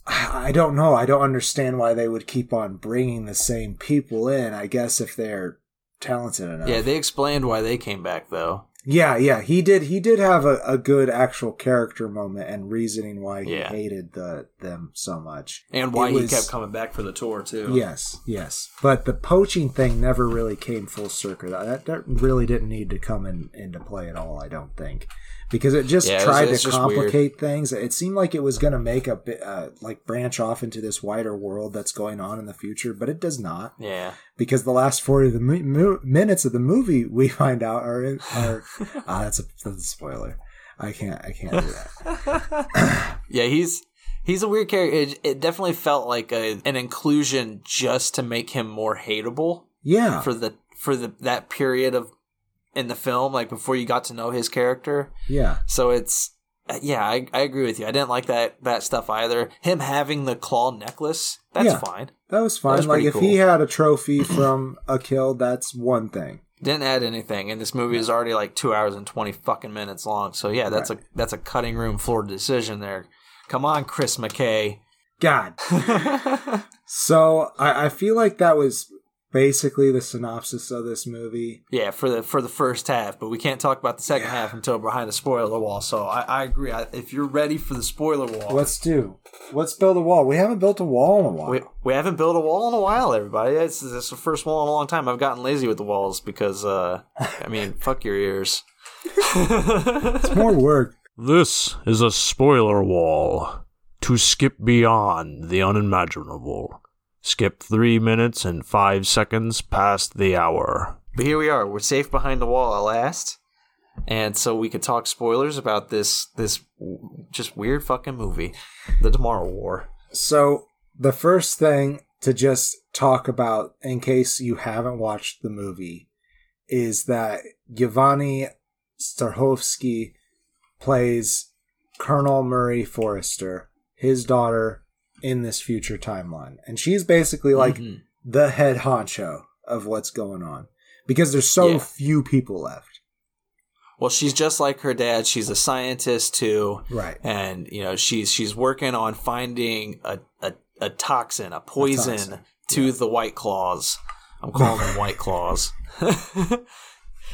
I don't know. I don't understand why they would keep on bringing the same people in. I guess if they're talented enough. Yeah, they explained why they came back though. Yeah, yeah, he did. He did have a, a good actual character moment and reasoning why he Yeah. hated the them so much. And why It he was- kept coming back for the tour too. Yes, yes, but the poaching thing never really came full circle. That, that really didn't need to come in, into play at all. I don't think because it just Yeah, it was- tried to complicate things. It seemed like it was going to make a bit uh, like branch off into this wider world that's going on in the future, but it does not Yeah. because the last 40 of the mo- mo- minutes of the movie we find out are are ah, that's, a, that's a spoiler i can't i can't do that yeah, he's he's a weird character. It, it definitely felt like a, an inclusion just to make him more hateable yeah for the for the that period of in the film, like before you got to know his character. yeah So it's uh, yeah, I, I agree with you. I didn't like that that stuff either. Him having the claw necklace, that's Yeah. fine. that was fine was like if he had a trophy from a kill that's one thing Didn't add anything, and this movie is already like two hours and twenty fucking minutes long. So yeah, that's a that's a cutting room floor decision there. Come on, Chris McKay. god so I, I feel like that was basically the synopsis of this movie Yeah, for the for the first half, but we can't talk about the second Yeah. half until behind the spoiler wall. So I, I agree. I, if you're ready for the spoiler wall, let's do let's build a wall we haven't built a wall in a while we, we haven't built a wall in a while, everybody. It's, it's the first wall in a long time. I've gotten lazy with the walls because, uh, I mean, fuck your ears. it's more work This is a spoiler wall. To skip beyond the unimaginable. Skip three minutes and five seconds past the hour. But here we are. We're safe behind the wall at last, and so we could talk spoilers about this this just weird fucking movie, The Tomorrow War. So the first thing to just talk about, in case you haven't watched the movie, is that Yvonne Strahovski plays Colonel Muri Forester, his daughter, in this future timeline, and she's basically like Mhm. the head honcho of what's going on because there's so Yeah. few people left. Well, she's just like her dad. She's a scientist too. Right. and you know she's she's working on finding a a, a toxin, a poison toxin, to the white claws. I'm calling them white claws.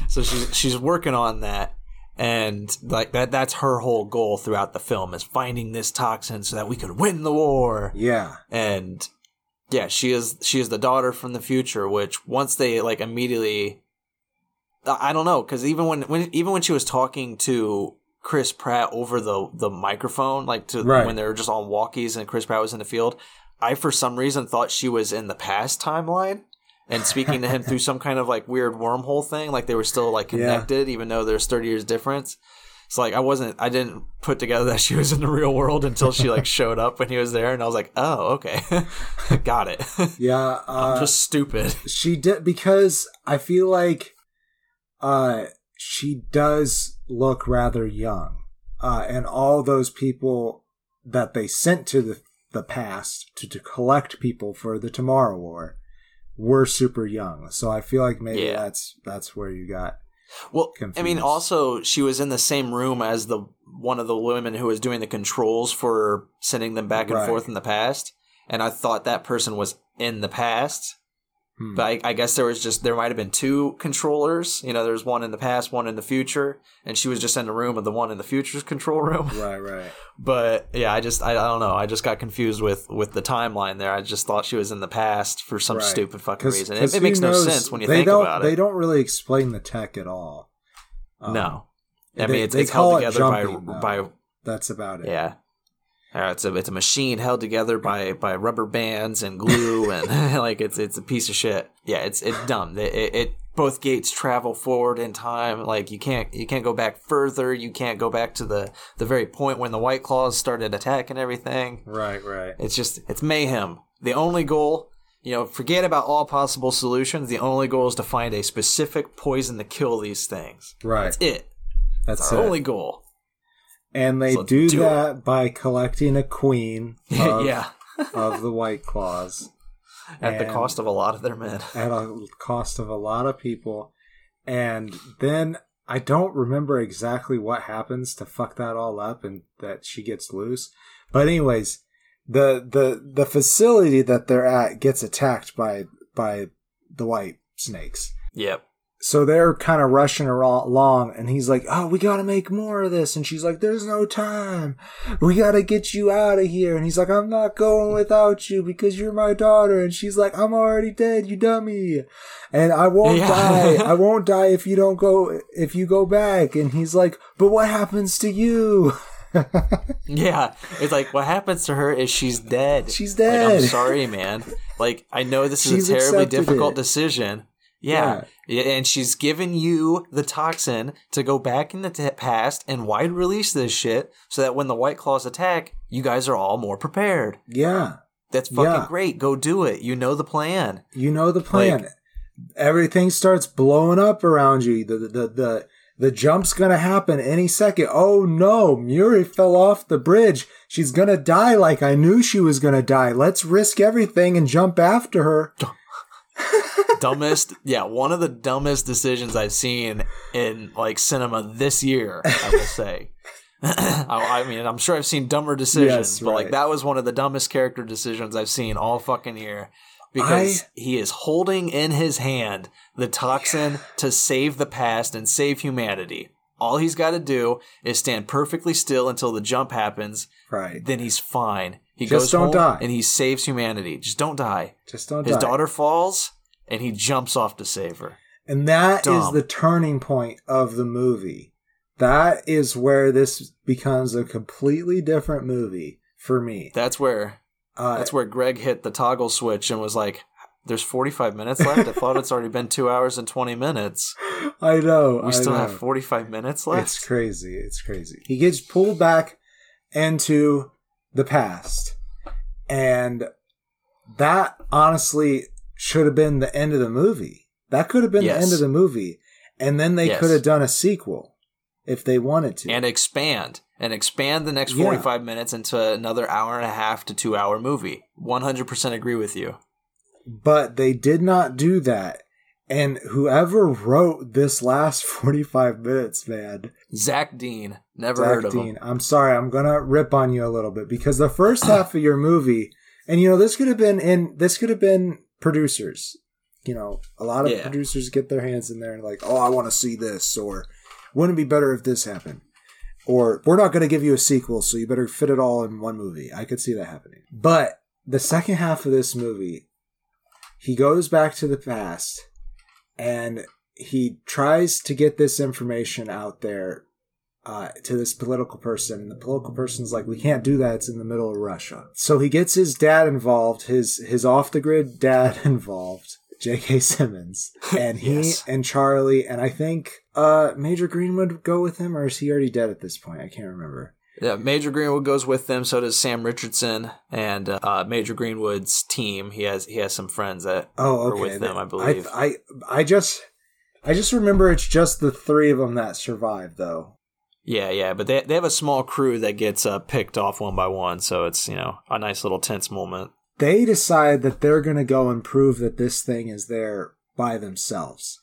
so she's she's working on that, and like that that's her whole goal throughout the film is finding this toxin so that we could win the war. Yeah. And Yeah, she is she is the daughter from the future, which once they like immediately I don't know, because even when, when even when she was talking to Chris Pratt over the the microphone, like to Right. when they were just on walkies and Chris Pratt was in the field, I for some reason thought she was in the past timeline and speaking to him through some kind of like weird wormhole thing, like they were still like Yeah. connected, even though there's thirty years difference. It's like I wasn't, I didn't put together that she was in the real world until she like showed up when he was there, and I was like, oh, okay, got it. Yeah, uh, I'm just stupid. she did because I feel like uh she does look rather young. Uh and all those people that they sent to the the past to, to collect people for the Tomorrow War were super young. So I feel like maybe Yeah. that's that's where you got Well, I mean, also she was in the same room as the one of the women who was doing the controls for sending them back and Right. forth in the past, and I thought that person was in the past. Hmm. But I, I guess there was just there might have been two controllers. You know, there's one in the past, one in the future, and she was just in the room of the one in the future's control room. right, right. But yeah, I just I, I don't know. I just got confused with with the timeline there. I just thought she was in the past for some Right. stupid fucking 'Cause- reason. 'cause It, it makes no sense when you they think don't, about They don't really explain the tech at all. Um, no, I they- mean it's, they it's call held it together by jumping, though. by That's about it. Yeah. Uh, it's a it's a machine held together by by rubber bands and glue and like it's it's a piece of shit. Yeah, it's it's dumb. It, it, it both gates travel forward in time. Like you can't you can't go back further. You can't go back to the the very point when the White Claws started attacking everything. Right, right. It's just it's mayhem. The only goal, you know, forget about all possible solutions. The only goal is to find a specific poison to kill these things. Right. That's it. That's It's our it. only goal. And they So do, do it. that by collecting a queen of, yeah, of the White Claws at the cost of a lot of their men. at a cost of a lot of people. And then I don't remember exactly what happens to fuck that all up and that she gets loose. But anyways, the the the facility that they're at gets attacked by by the white snakes. Yep. So they're kind of rushing along, and he's like, "Oh, we got to make more of this," and she's like, "There's no time. We got to get you out of here." And he's like, "I'm not going without you because you're my daughter." And she's like, "I'm already dead, you dummy." And I won't Yeah. die. I won't die if you don't go. If you go back. And he's like, "But what happens to you?" Yeah, it's like what happens to her is she's dead. She's Like, I'm sorry, man. Like I know this is She's a terribly difficult it. decision. Yeah. yeah, and she's given you the toxin to go back in the t- past and wide release this shit, so that when the White Claws attack, you guys are all more prepared. yeah, That's fucking Yeah. great. Go do it. You know the plan. you know the plan. Everything starts blowing up around you. The the the the, the jump's gonna happen any second. Oh no, Muri fell off the bridge. She's gonna die like I knew she was gonna die. Let's risk everything and jump after her. dumbest, yeah, one of the dumbest decisions I've seen in like cinema this year. I will say. I, I mean, I'm sure I've seen dumber decisions, Yes, but like that was one of the dumbest character decisions I've seen all fucking year. Because I- he is holding in his hand the toxin to save the past and save humanity. All he's got to do is stand perfectly still until the jump happens. Right. Then he's fine. He Just goes don't home die. and he saves humanity. Just don't die. Just don't His die. daughter falls and he jumps off to save her. And that is Dumb. the turning point of the movie. That is where this becomes a completely different movie for me. That's where Uh, that's where Greg hit the toggle switch and was like, "There's 45 minutes left. I thought it's already been two hours and 20 minutes. I know. We I still know. have 45 minutes left." It's crazy. It's crazy. He gets pulled back into the past. And that honestly should have been the end of the movie. That could have been Yes. the end of the movie. And then they Yes. could have done a sequel if they wanted to. and expand and expand the next Yeah. 45 minutes into another hour and a half to two hour movie. 100% agree with you. but they did not do that. And whoever wrote this last 45 minutes, man, Zach Dean, never Zach heard of Dean, him. I'm sorry, I'm gonna rip on you a little bit because the first half of your movie, and you know, this could have been in, this could have been producers. You know, a lot of Yeah. producers get their hands in there and like, oh, I want to see this, or wouldn't it be better if this happened? Or we're not going to give you a sequel, so you better fit it all in one movie. I could see that happening. But the second half of this movie, he goes back to the past and he tries to get this information out there uh, to this political person. And the political person's like, we can't do that. It's in the middle of Russia. So he gets his dad involved, his, his off the grid dad involved. J.K. Simmons and he Yes. and Charlie and I think uh Major Greenwood go with him or is he already dead at this point? I can't remember. Yeah, Major Greenwood goes with them. So does Sam Richardson and uh, Major Greenwood's team. He has he has some friends that Oh, are okay. with them, I I, believe. I I just I just remember it's just the three of them that survive though. Yeah, yeah, but they they have a small crew that gets uh, picked off one by one, so it's you know a nice little tense moment. They decide that they're going to go and prove that this thing is there by themselves.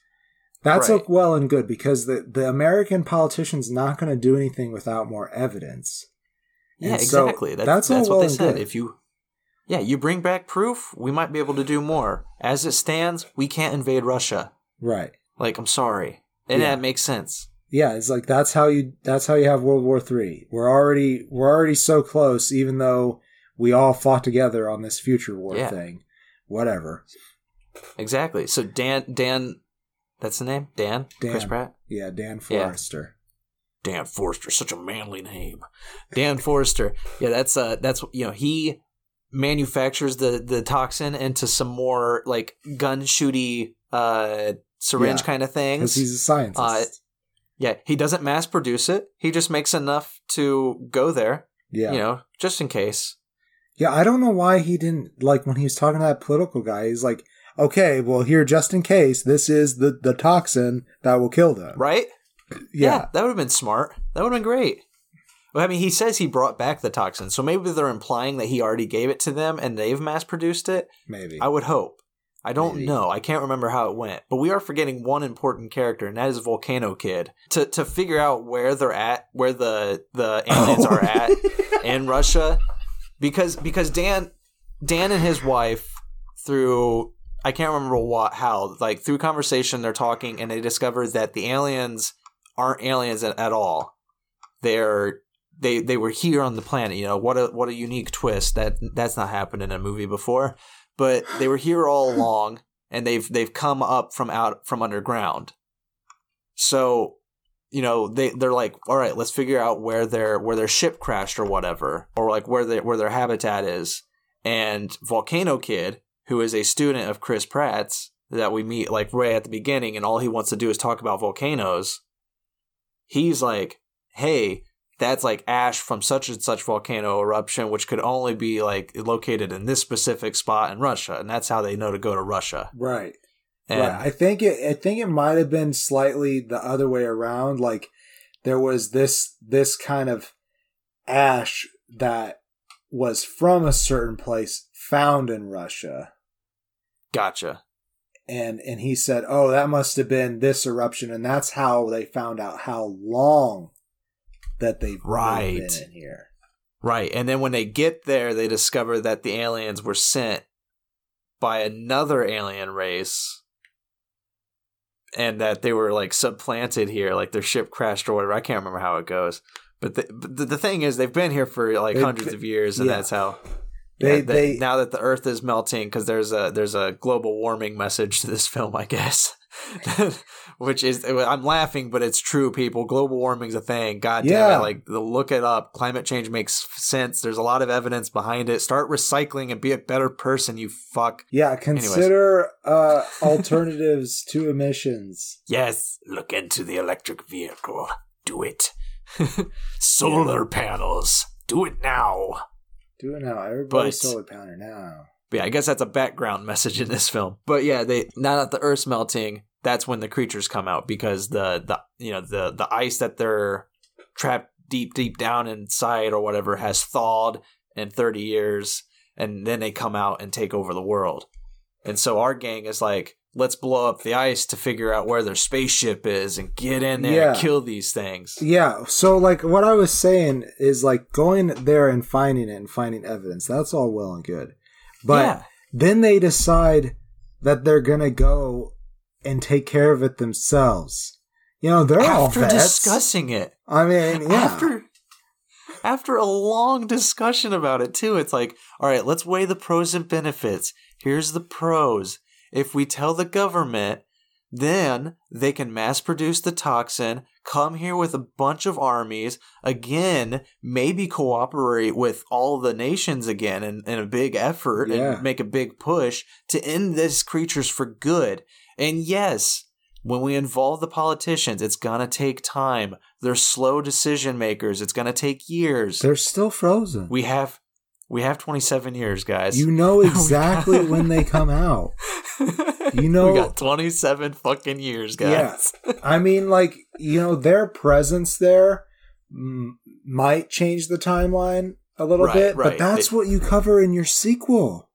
That's Right. well and good because the the American politician's not going to do anything without more evidence. Yeah, And so exactly. That's that's that's, all what well they said. good. If you yeah, you bring back proof, we might be able to do more. As it stands, we can't invade Russia. Right. Like, I'm sorry, and Yeah. that makes sense. Yeah, it's like that's how you that's how you have World War Three. We're already we're already so close, even though we all fought together on this future war Yeah. thing. Whatever. Exactly. So Dan Dan, that's the name. Dan. Dan. Chris Pratt. Yeah, Dan Yeah. Forester. Dan Forester, such a manly name. Dan Forester. Yeah, that's uh that's you know, he manufactures the the toxin into some more like gun shooty uh syringe Yeah, kind of things. Because he's a scientist. Uh, yeah, he doesn't mass produce it. He just makes enough to go there, yeah. you know, just in case. Yeah, I don't know why he didn't like when he was talking to that political guy. He's like, "Okay, well, here, just in case, this is the the toxin that will kill them." Right? Yeah, that would have been smart. That would have been great. Well, I mean, he says he brought back the toxin, so maybe they're implying that he already gave it to them and they've mass produced it. maybe. I would hope. I don't Maybe. know. I can't remember how it went. But we are forgetting one important character, and that is Volcano Kid. To to figure out where they're at, where the the aliens are at in Russia, because because Dan Dan and his wife through I can't remember what how like through conversation they're talking and they discover that the aliens aren't aliens at, at all. They're they they were here on the planet. You know what a what a unique twist that that's not happened in a movie before. But they were here all along, and they've they've come up from out from underground. So, you know they they're like, all right, let's figure out where their where their ship crashed or whatever, or like where they where their habitat is. And Volcano Kid, who is a student of Chris Pratt's that we meet like right at the beginning, and all he wants to do is talk about volcanoes. He's like, hey, that's like ash from such and such volcano eruption, which could only be like located in this specific spot in Russia, and that's how they know to go to Russia. right. And right. I think it. I think it might have been slightly the other way around. Like there was this this kind of ash that was from a certain place found in Russia. gotcha. and and he said, "Oh, that must have been this eruption," and that's how they found out how long that they've Right. in here. Right. And then when they get there, they discover that the aliens were sent by another alien race and that they were like supplanted here, like their ship crashed or whatever. I can't remember how it goes. But the, but the, the thing is, they've been here for like They've hundreds been- of years, and yeah. that's how. They yeah, that- they now that the Earth is melting, because there's a there's a global warming message to this film, I guess. Which is I'm laughing, but it's true, people. Global warming's a thing. God damn Yeah. it! Like look it up. Climate change makes sense. There's a lot of evidence behind it. Start recycling and be a better person. You fuck. yeah consider uh alternatives to emissions. Yes, look into the electric vehicle. Do it. Solar panels. Do it now. Do it now, everybody. But- Solar power now. But yeah, I guess that's a background message in this film. But yeah, they now that the Earth's melting, that's when the creatures come out because the the you know the the ice that they're trapped deep deep down inside or whatever has thawed in 30 years and then they come out and take over the world. And so our gang is like, let's blow up the ice to figure out where their spaceship is and get in there and kill these things. Yeah, so like what I was saying is like going there and finding it and finding evidence. That's all well and good, but yeah. then they decide that they're gonna go and take care of it themselves. You know, they're all After discussing it. I mean, yeah. After after a long discussion about it too, it's like, all right, let's weigh the pros and benefits. Here's the pros. If we tell the government, then they can mass produce the toxin, come here with a bunch of armies, again, maybe cooperate with all the nations again in, in a big effort Yeah. and make a big push to end these creatures for good. And yes, when we involve the politicians, it's gonna take time. They're slow decision makers. It's gonna take years. They're still frozen. we have we have 27 years, guys. you know exactly when they come out. You know, we got 27 fucking years, guys. I mean, like you know, their presence there mm, might change the timeline a little Right, bit, but that's what you cover in your sequel.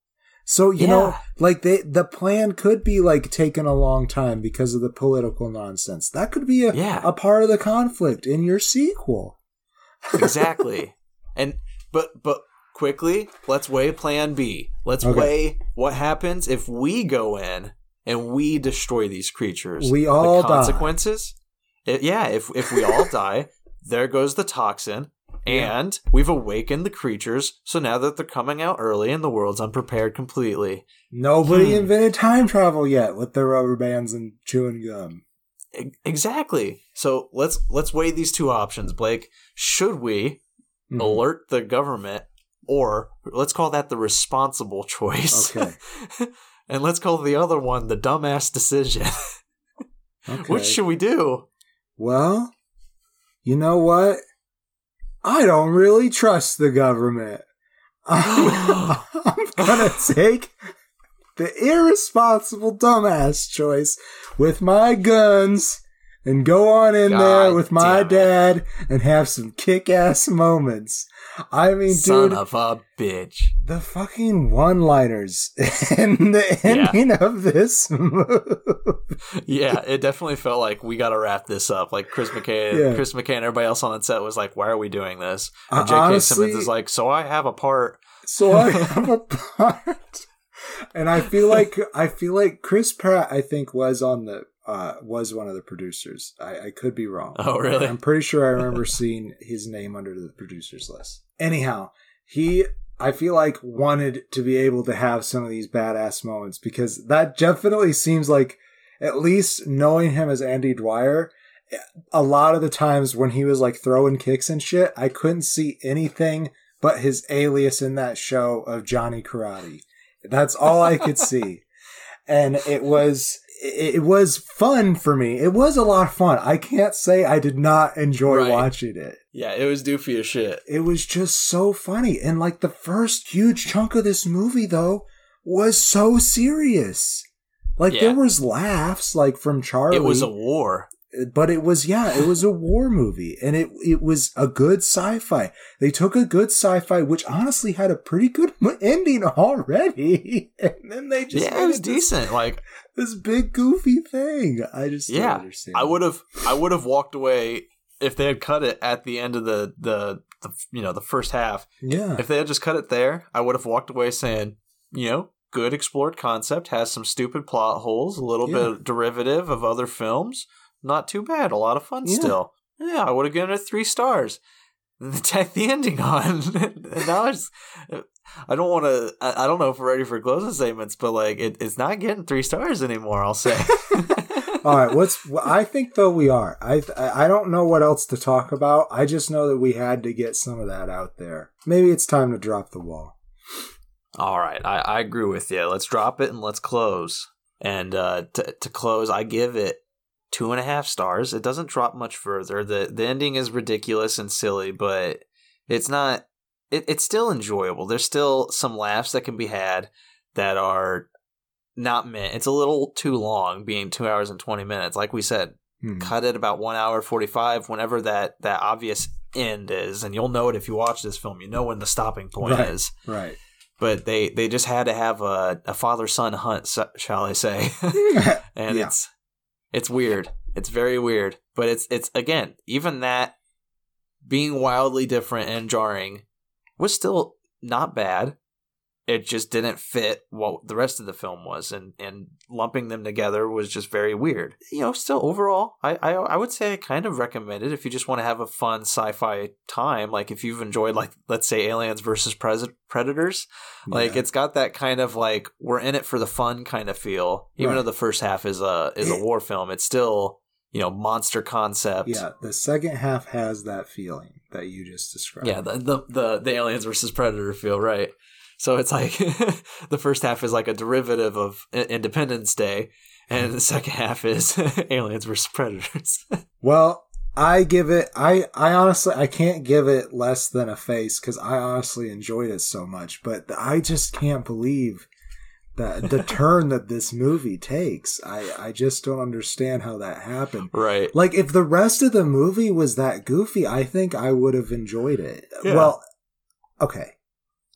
So you know, like they the plan could be like taking a long time because of the political nonsense. That could be a Yeah. a part of the conflict in your sequel. exactly. And but but quickly, let's weigh plan B. Let's Okay. weigh what happens if we go in and we destroy these creatures. We all the die. consequences. It- yeah, if if we all die, there goes the toxin. Yeah. And we've awakened the creatures, so now that they're coming out early and the world's unprepared completely. Nobody Hmm. invented time travel yet with their rubber bands and chewing gum. Exactly. So let's let's weigh these two options, Blake. Should we Mhm. alert the government, or let's call that the responsible choice. Okay. and let's call the other one the dumbass decision. Okay. Which should we do? Well, you know what? I don't really trust the government. I'm, I'm gonna take the irresponsible dumbass choice with my guns and go on in God there with my dad and have some kick ass moments. I mean, Son dude, of a bitch. the fucking one liners in the Yeah. ending of this movie. Yeah, it definitely felt like we got to wrap this up. Like Chris McKay, Yeah. Chris McKay, and everybody else on the set was like, "Why are we doing this?" Uh, And J.K. honestly- Simmons is like, "So I have a part." So I have a part, and I feel like I feel like Chris Pratt. I think was on the uh, was one of the producers. I, I could be wrong. Oh, really? I'm pretty sure I remember seeing his name under the producers list. Anyhow, he I feel like wanted to be able to have some of these badass moments because that definitely seems like at least knowing him as Andy Dwyer. A lot of the times when he was like throwing kicks and shit, I couldn't see anything but his alias in that show of Johnny Karate. That's all I could see. And it was it, it was fun for me. It was a lot of fun. I can't say I did not enjoy Right. watching it. Yeah, it was doofy as shit. It was just so funny. And like the first huge chunk of this movie though was so serious. Like Yeah. there was laughs like from Charlie It was a war. but it was yeah, it was a war movie, and it it was a good sci-fi. They took a good sci-fi, which honestly had a pretty good ending already, and then they just yeah, it was this- decent. Like This big goofy thing. I just don't Yeah, understand. I would have I would have walked away if they had cut it at the end of the the, the you know the first half. Yeah, If they had just cut it there, I would have walked away saying, you know, good explored concept, has some stupid plot holes, a little Yeah. bit derivative of other films. Not too bad, a lot of fun Yeah. still. Yeah, I would have given it three stars. Tack the ending on. and now it's I don't want to. I I don't know if we're ready for closing statements, but like it, it's not getting three stars anymore. I'll say. All right, what's I think though we are. I I don't know what else to talk about. I just know that we had to get some of that out there. Maybe it's time to drop the wall. All right, I, I agree with you. Let's drop it and let's close. And uh, to to close, I give it two and a half stars. It doesn't drop much further. the The ending is ridiculous and silly, but it's not. It, it's still enjoyable. There's still some laughs that can be had that are not meant. It's a little too long, being two hours and twenty minutes. Like we said, Hmm. cut it about one hour forty five. Whenever that that obvious end is, and you'll know it if you watch this film. You know when the stopping point Right. is Right. but they they just had to have a, a father son hunt, shall I say? and Yeah. it's it's weird. It's very weird, but it's it's again even that being wildly different and jarring was still not bad. It just didn't fit what the rest of the film was, and and lumping them together was just very weird. You know, still overall, I I, I would say I kind of recommend it if you just want to have a fun sci-fi time. Like if you've enjoyed like let's say Aliens versus Pres- Predators, like it's got that kind of like we're in it for the fun kind of feel. Even Right. though the first half is a is a war film, it's still you know monster concept. Yeah, the second half has that feeling that you just described. Yeah, the, the the the aliens versus predator feel right. So it's like the first half is like a derivative of Independence Day, and the second half is aliens versus predators. Well, I give it. I I honestly I can't give it less than a face because I honestly enjoyed it so much. But I just can't believe that the turn that this movie takes. I I just don't understand how that happened. right. Like if the rest of the movie was that goofy, I think I would have enjoyed it. Yeah. Well, okay.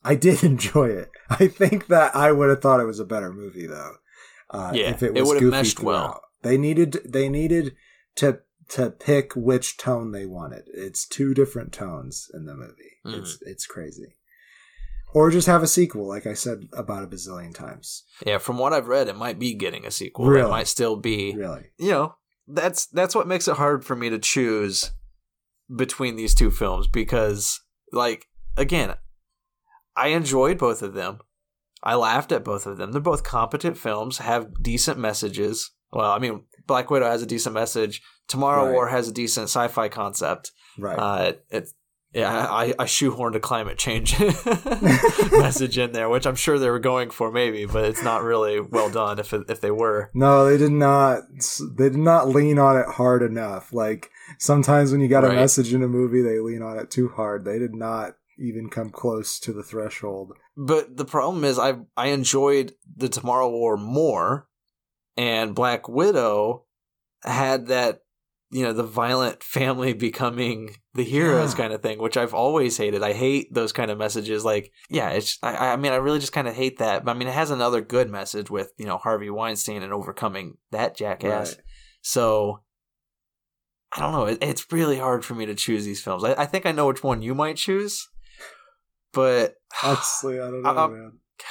I did enjoy it. I think that I would have thought it was a better movie though. Uh, Yeah, if it it was would have goofy meshed well. They needed they needed to to pick which tone they wanted. It's two different tones in the movie. Mhm. It's it's crazy. Or just have a sequel, like I said about a bazillion times. Yeah, from what I've read, it might be getting a sequel. Really? It might still be. Really. You know, that's that's what makes it hard for me to choose between these two films because, like, again, I enjoyed both of them. I laughed at both of them. They're both competent films, have decent messages. Well, I mean, Black Widow has a decent message. Tomorrow Right. War has a decent sci-fi concept. Right. Uh, it's yeah, I, I shoehorned a climate change message in there, which I'm sure they were going for, maybe, but it's not really well done if if they were. No, they did not. They did not lean on it hard enough. Like sometimes when you got a message in a movie, they lean on it too hard. They did not even come close to the threshold. But the problem is, I I enjoyed the Tomorrow War more, and Black Widow had that you know the violent family becoming the heroes Yeah. kind of thing, which I've always hated. I hate those kind of messages. Like, yeah, it's I I mean I really just kind of hate that. But I mean, it has another good message with you know Harvey Weinstein and overcoming that jackass. Right. So. I don't know. It, it's really hard for me to choose these films. I, I think I know which one you might choose, but Honestly, I don't know, I- I'm- man. God.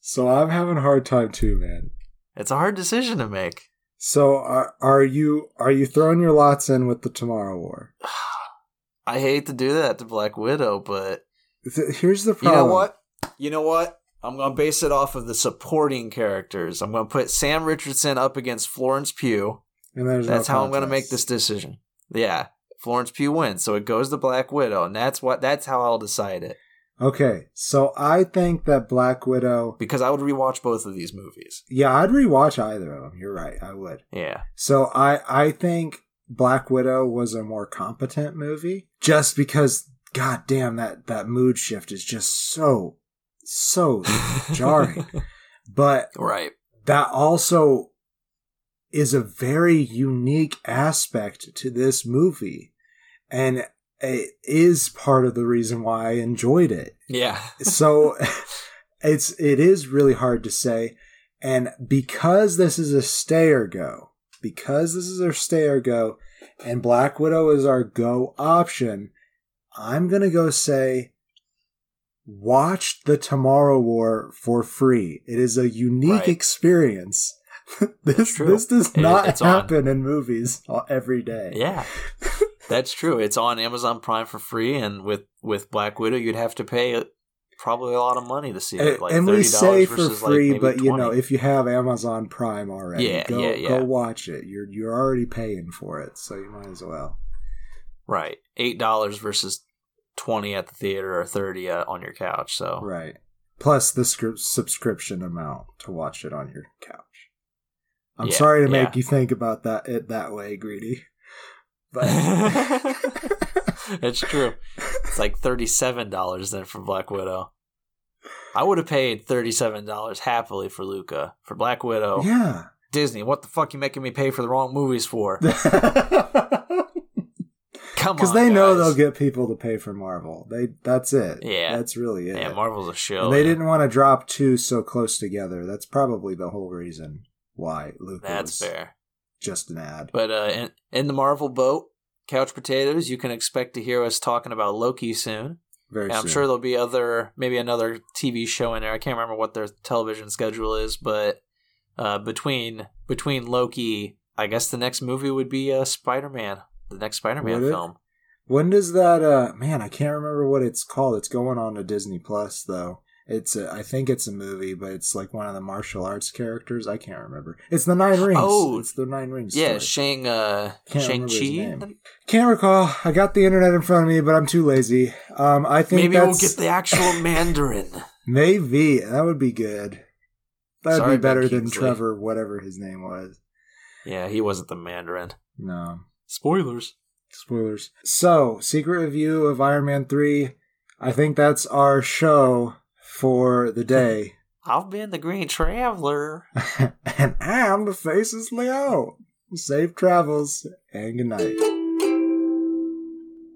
So I'm having a hard time too, man. it's a hard decision to make. So are are you are you throwing your lots in with the Tomorrow War? I hate to do that to Black Widow, but Here's the problem. you know what? You know what? I'm going to base it off of the supporting characters. I'm going to put Sam Richardson up against Florence Pugh. And there's no That's how I'm going to make this decision. Yeah, Florence Pugh wins, so it goes to Black Widow, and that's what that's how I'll decide it. Okay, so I think that Black Widow. Because I would rewatch both of these movies. Yeah, I'd rewatch either of them. You're right, I would. Yeah. So I I think Black Widow was a more competent movie just because god damn that that mood shift is just so so jarring. But right. that also is a very unique aspect to this movie and it is part of the reason why I enjoyed it Yeah. so it's it is really hard to say and because this is a stay or go because this is our stay or go and black widow is our go option i'm gonna go say watch the tomorrow war for free it is a unique Right. experience this this does It- not on. happen in movies every day Yeah. That's true. It's on Amazon Prime for free, and with with Black Widow, you'd have to pay probably a lot of money to see it. Like and we $30 say for versus, like, free, maybe but you know, if you have Amazon Prime already, Yeah, go yeah, yeah. go watch it. You're you're already paying for it, so you might as well. right, eight dollars versus twenty at the theater or thirty uh, on your couch. So Right. Plus the scri- subscription amount to watch it on your couch. I'm Yeah, sorry to make yeah. you think about that it that way, greedy. But it's true. It's like thirty seven dollars then for Black Widow. I would have paid thirty seven dollars happily for Luca for Black Widow. yeah. Disney, what the fuck you making me pay for the wrong movies for? Come on, Because they know they'll get people to pay for Marvel. They that's it. Yeah. That's really it. Yeah, Marvel's a show. And they yeah. didn't want to drop two so close together. That's probably the whole reason why Luca. That's was fair. Just an ad. But uh, in, in the Marvel boat, Couch Potatoes, you can expect to hear us talking about Loki soon. Very I'm soon. sure there'll be other, maybe another TV show in there. I can't remember what their television schedule is, but uh, between between Loki, I guess the next movie would be uh, Spider Man, the next Spider Man Would it? film. When does that? uh Man, I can't remember what it's called. It's going on to Disney Plus though. It's a, I think it's a movie, but it's like one of the martial arts characters. I can't remember. It's the Nine Rings. Oh. it's the Nine Rings. Yeah, story. Shang uh, Can't Shang remember his name. Chi. Can't recall. I got the internet in front of me, but I'm too lazy. Um, I think Maybe we'll get the actual Mandarin. maybe that would be good. That'd Sorry, be better than. Trevor, whatever his name was. Yeah, he wasn't the Mandarin. No Spoilers. spoilers. So, secret review of Iron Man three. I think that's our show for the day. I've been the Green Traveler. and I'm the Faces Leo. Safe travels and good night.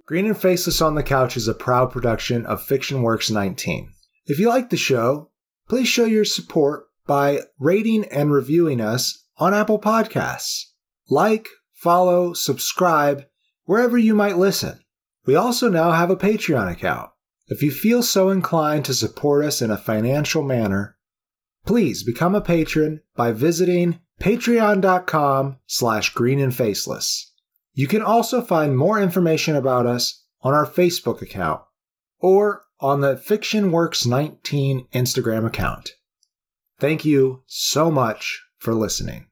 Green and Faceless on the Couch is a proud production of Fiction Works 19. If you like the show, please show your support by rating and reviewing us on Apple Podcasts. Like, follow, subscribe wherever you might listen. We also now have a Patreon account. If you feel so inclined to support us in a financial manner, please become a patron by visiting patreon.com slash green and faceless. You can also find more information about us on our Facebook account or on the FictionWorks 19 Instagram account. Thank you so much for listening.